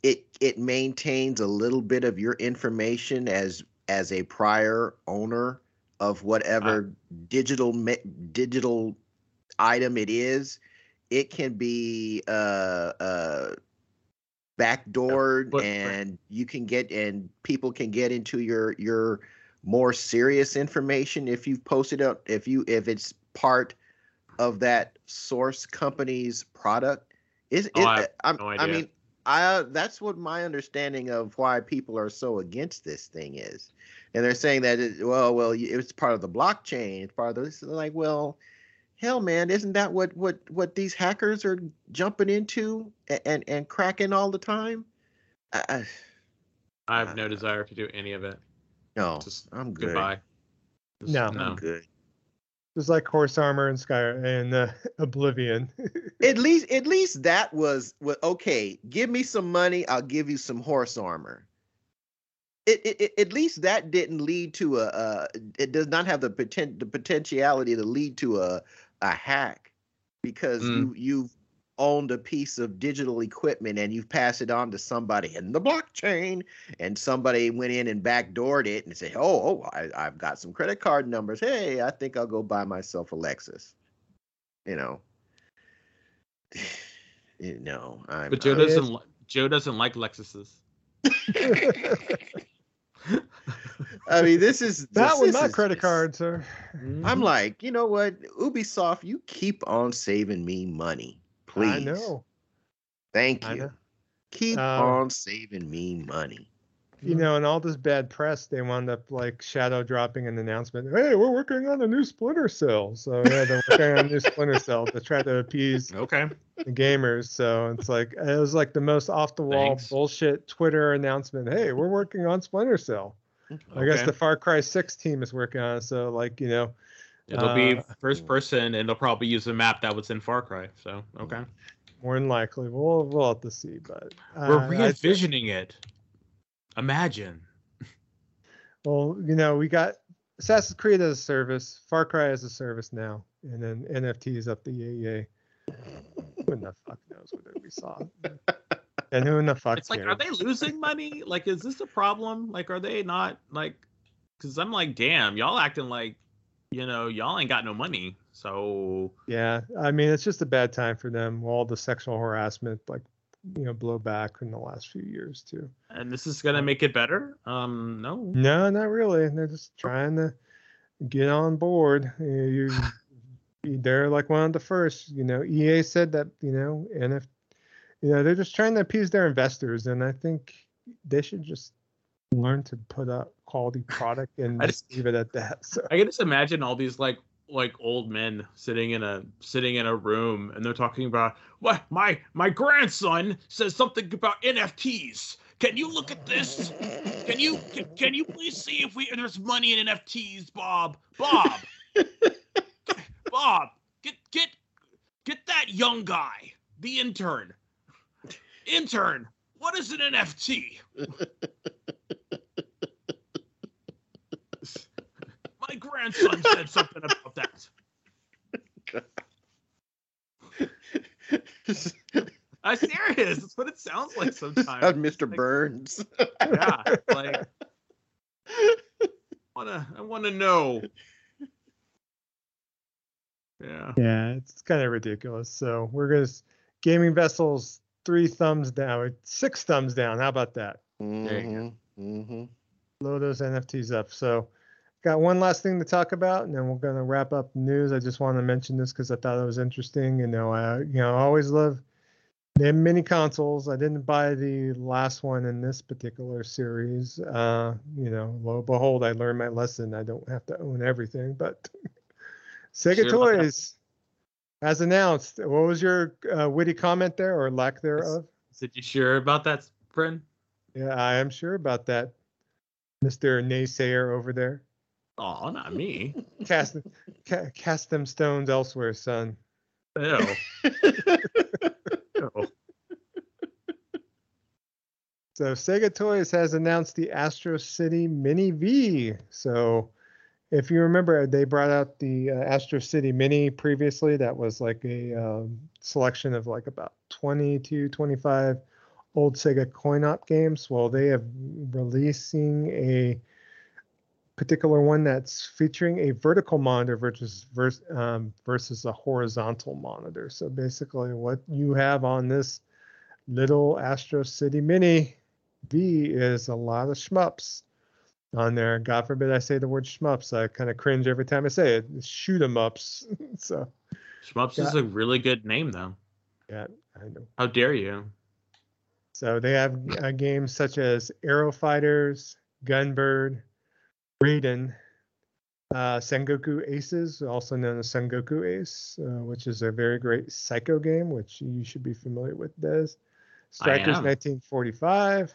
it it maintains a little bit of your information as as a prior owner of whatever digital me- digital item it is. It can be uh uh backdoored but- and you can get and people can get into your your more serious information if you've posted it if you if it's part of that source company's product. Is Oh, I uh, I'm- no I mean I uh, that's what my understanding of why people are so against this thing is. And they're saying that it, well well it's part of the blockchain it's part of this like well hell man isn't that what what what these hackers are jumping into and and, and cracking all the time? I, I, I have no desire to do any of it. no Just i'm good. Goodbye. Just- No. i'm good. Just like horse armor and sky and uh, oblivion. At least at least that was well, okay give me some money i'll give you some horse armor. It, it, it- at least that didn't lead to a uh, it does not have the potent the potentiality to lead to a a hack because Mm. you you've owned a piece of digital equipment and you've passed it on to somebody in the blockchain and somebody went in and backdoored it and said oh, oh I, i've got some credit card numbers hey i think i'll go buy myself a lexus you know you know i'm But Joe I'm- doesn't. li- Joe doesn't like Lexuses. i mean this is that this- was this not is credit just- card, sir. i'm like you know what ubisoft you keep on saving me money please I know. thank I you know. keep Uh, on saving me money You know, in all this bad press, they wound up like shadow dropping an announcement. Hey, we're working on a new Splinter Cell. So yeah, they're working on a new Splinter Cell to try to appease Okay. the gamers. So it's like it was like the most off the wall bullshit Twitter announcement. Hey, we're working on Splinter Cell. I guess the Far Cry Six team is working on it. So like you know, It'll be uh, first person, and they'll probably use a map that was in Far Cry. So okay, more than likely we'll we'll have to see. But we're uh, re-envisioning it. Imagine. Well, you know, we got Assassin's Creed as a service, Far Cry as a service now, and then NFTs up the EA. Who in the fuck knows what we saw? And who in the fuck It's like, are they losing money? Like, is this a problem? Like, are they not like? Because I'm like, damn, y'all acting like, you know, y'all ain't got no money. So Yeah, I mean, it's just a bad time for them. All the sexual harassment, like, you know, blow back in the last few years too. and this is gonna make it better. Um, no. No, not really. They're just trying to get on board. You, you they're like one of the first. You know, EA said that. You know, if you know, they're just trying to appease their investors, and I think they should just learn to put out quality product and I just leave it at that. So I can just imagine all these like like old men sitting in a sitting in a room and they're talking about what my my grandson says something about NFTs. Can you look at this? Can you can, can you please see if we there's money in NFTs, Bob? Bob. Bob, get get get that young guy, the intern. Intern, what is an NFT? My grandson said something about that. I'm serious. That's what it sounds like sometimes. Mr. Burns. yeah, like wanna I wanna know. Yeah. yeah, it's kind of ridiculous. So we're gonna gaming vessels three thumbs down, or six thumbs down. How about that? hmm hmm blow those NFTs up. So, got one last thing to talk about, and then we're gonna wrap up the news. I just want to mention this because I thought it was interesting. You know, I you know I always love the mini consoles. I didn't buy the last one in this particular series. Uh, you know, lo and behold, I learned my lesson. I don't have to own everything, but Sega Sure about. Toys has announced. What was your uh, witty comment there, or lack thereof? Is you sure about that, friend? Yeah, I am sure about that, Mister Naysayer over there. Oh, not me. cast ca- cast them stones elsewhere, son. Ew. Ew. So Sega Toys has announced the Astro City Mini V. So if you remember, they brought out the uh, Astro City Mini previously. That was like a um, selection of like about 20 to 25 old Sega coin-op games. Well, they have releasing a particular one that's featuring a vertical monitor versus vers- um, versus a horizontal monitor. So basically, what you have on this little Astro City Mini V is a lot of shmups on there. God forbid I say the word shmups. I kind of cringe every time I say it. Shoot 'em ups. so Shmups is a really good name, though. yeah, I know. How dare you? So they have uh, games such as Aero Fighters, Gunbird, Raiden, uh, Sengoku Aces, also known as Sengoku Ace, uh, which is a very great Psikyo game, which you should be familiar with, Des. Strikers am. 1945,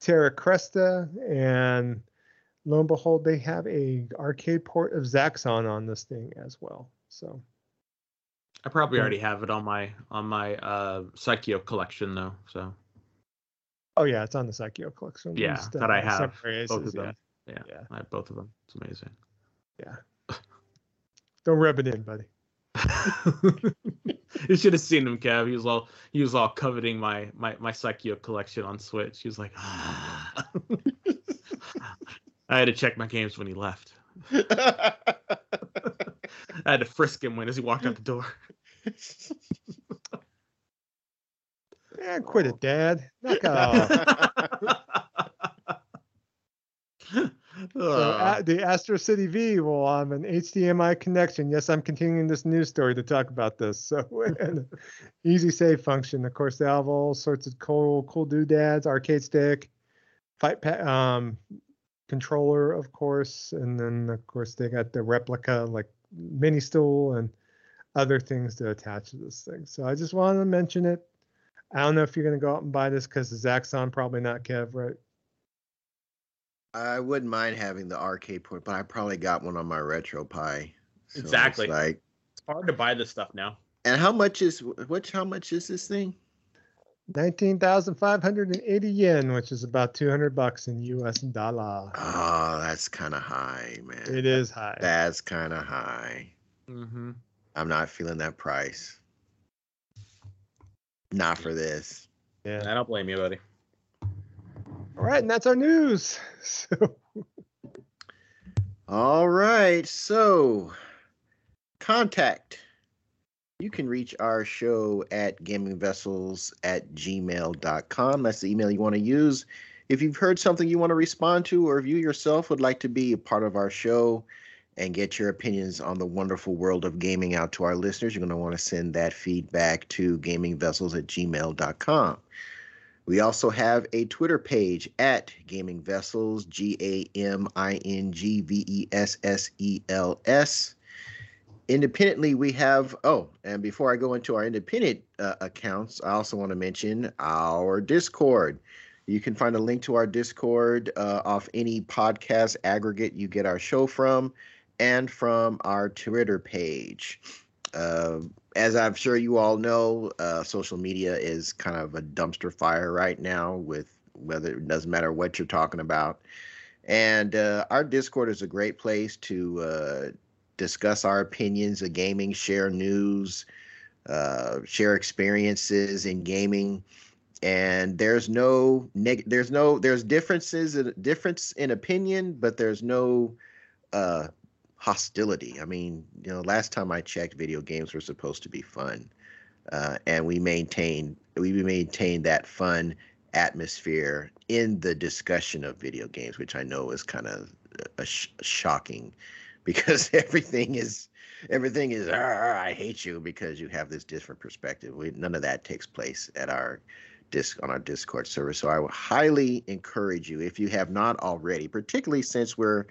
Terra Cresta, and lo and behold, they have a arcade port of Zaxxon on this thing as well. So I probably already have it on my on my uh Psikyo collection though. So Oh yeah, it's on the Psikyo collection. Yeah, Just, that I have, both of them. yeah. yeah, Yeah. I have both of them. It's amazing. Yeah. Don't rub it in, buddy. you should have seen him, Kev. He was all he was all coveting my my my Psikyo collection on Switch. He was like, ah. I had to check my games when he left. I had to frisk him when as he walked out the door. Yeah, quit it, Dad. Knock off. So Uh, the Astro City V will have an HDMI connection. Yes, I'm continuing this news story to talk about this. So easy save function. Of course, they have all sorts of cool cool doodads, arcade stick, fight pa- um controller, of course, and then of course they got the replica like mini stool and other things to attach to this thing. So I just wanted to mention it. I don't know if you're gonna go out and buy this because the Zaxxon, probably not, Kev, right? I wouldn't mind having the arcade port, but I probably got one on my RetroPie. So it's Exactly. Like, it's hard to buy this stuff now. and how much is which? How much is this thing? 19,580 yen, which is about 200 bucks in US dollar. Oh, that's kind of high, man. It is high. That's kind of high. Mm-hmm. I'm not feeling that price. Not for this. Yeah. I don't blame you, buddy. All right, and that's our news. So All right. So, contact. You can reach our show at gamingvessels at gmail.com. That's the email you want to use. If you've heard something you want to respond to, or if you yourself would like to be a part of our show and get your opinions on the wonderful world of gaming out to our listeners, you're going to want to send that feedback to gamingvessels at gmail.com. We also have a Twitter page at Gaming Vessels, G A M I N G V E S S E L S. Independently, we have, oh, and before I go into our independent uh, accounts, I also want to mention our Discord. You can find a link to our Discord uh, off any podcast aggregate you get our show from and from our Twitter page. Uh, as I'm sure you all know, uh, social media is kind of a dumpster fire right now with whether it doesn't matter what you're talking about. And uh, our Discord is a great place to uh, discuss our opinions of gaming, share news, uh, share experiences in gaming. And there's no neg- there's no there's differences difference in opinion, but there's no uh, hostility. I mean, you know, last time I checked, video games were supposed to be fun, uh, and we maintain we maintain that fun atmosphere in the discussion of video games, which I know is kind of sh- shocking, because everything is everything is I hate you because you have this different perspective. We, none of that takes place at our disc on our Discord server. So I would highly encourage you if you have not already, particularly since we're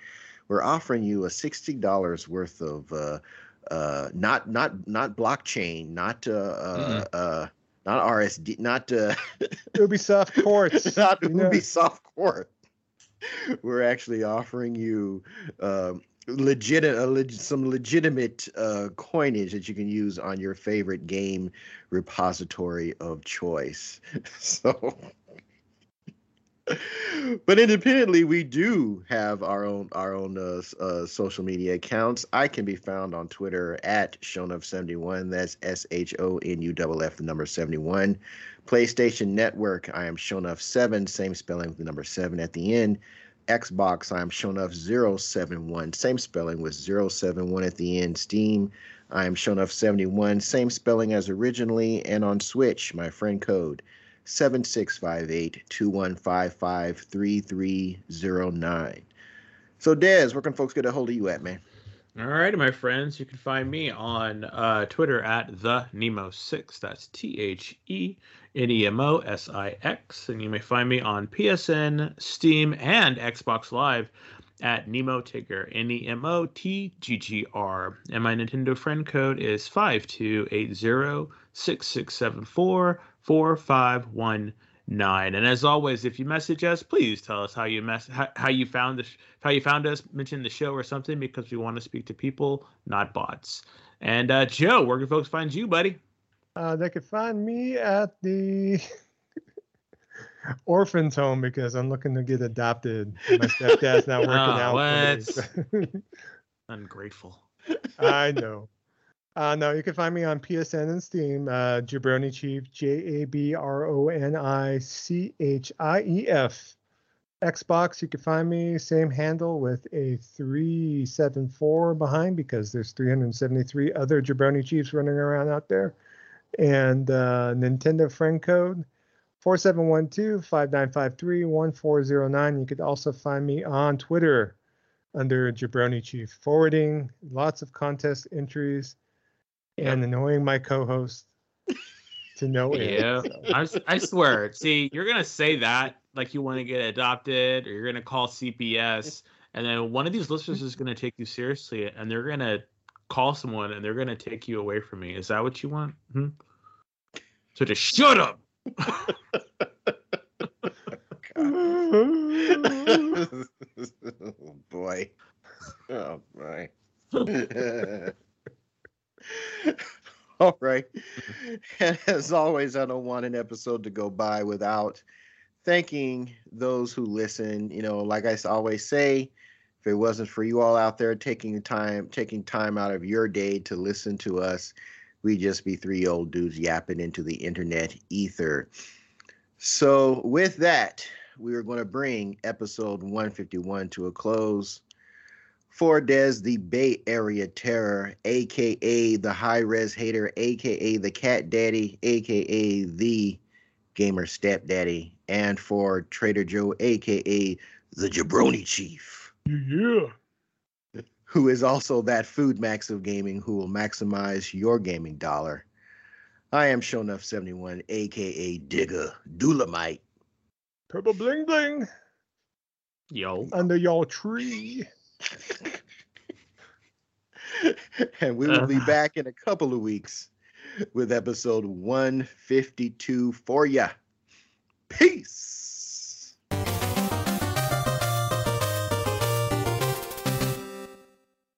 we're offering you a sixty dollars worth of uh, uh, not not not blockchain, not uh, uh, uh, not RSD, not uh, Ubisoft Quartz. not you know. Ubisoft Court. We're actually offering you um, legit a leg- some legitimate uh, coinage that you can use on your favorite game repository of choice. So but independently, we do have our own our own uh, uh, social media accounts. I can be found on Twitter at Shonuff71. That's S H O N U F F the number 71. PlayStation Network, I am Shonuff7, same spelling with the number 7 at the end. Xbox, I am Shonuff071, same spelling with 071 at the end. Steam, I am Shonuff71, same spelling as originally. And on Switch, my friend code 7658 2155 3309. So, Dez, where can folks get a hold of you at, man? All right, my friends, you can find me on uh, Twitter at the Nemo6. That's T H E N E M O S I X. And you may find me on PSN, Steam, and Xbox Live at Nemo Tigger, N E M O T G G R. And my Nintendo friend code is 5280 6674 4519. And as always, if you message us, please tell us how you mess how, how you found this how you found us, mention the show or something because we want to speak to people, not bots. And uh, Joe, where can folks find you, buddy? Uh, they could find me at the orphan's home because I'm looking to get adopted. My stepdad's not working Oh, out. what? Ungrateful. I know. Uh, no, you can find me on PSN and Steam. Uh, Jabroni Chief, J A B R O N I C H I E F. Xbox, you can find me same handle with a 374 behind because there's 373 other Jabroni Chiefs running around out there. And uh, Nintendo friend code 4712-5953-1409. You could also find me on Twitter under Jabroni Chief. Forwarding lots of contest entries and annoying my co-host to no end. Yeah, So, I, s- I swear. See, you're gonna say that like you want to get adopted, or you're gonna call CPS, and then one of these listeners is gonna take you seriously, and they're gonna call someone, and they're gonna take you away from me. Is that what you want? Hmm? So just shut up. oh boy. Oh boy. All right. And as always, I don't want an episode to go by without thanking those who listen. You know, like I always say, if it wasn't for you all out there taking time, taking time out of your day to listen to us, we'd just be three old dudes yapping into the internet ether. So, with that, we are going to bring episode 151 to a close. For Des, the Bay Area Terror, aka the High Res Hater, aka the Cat Daddy, aka the Gamer Stepdaddy, and for Trader Joe, aka the Jabroni Chief, yeah. who is also that food max of gaming who will maximize your gaming dollar. I am Shonuff71, aka Digger Dulamite. Purple bling bling Yo. under your tree. And we will be Uh. back in a couple of weeks with episode 152 for ya. Peace.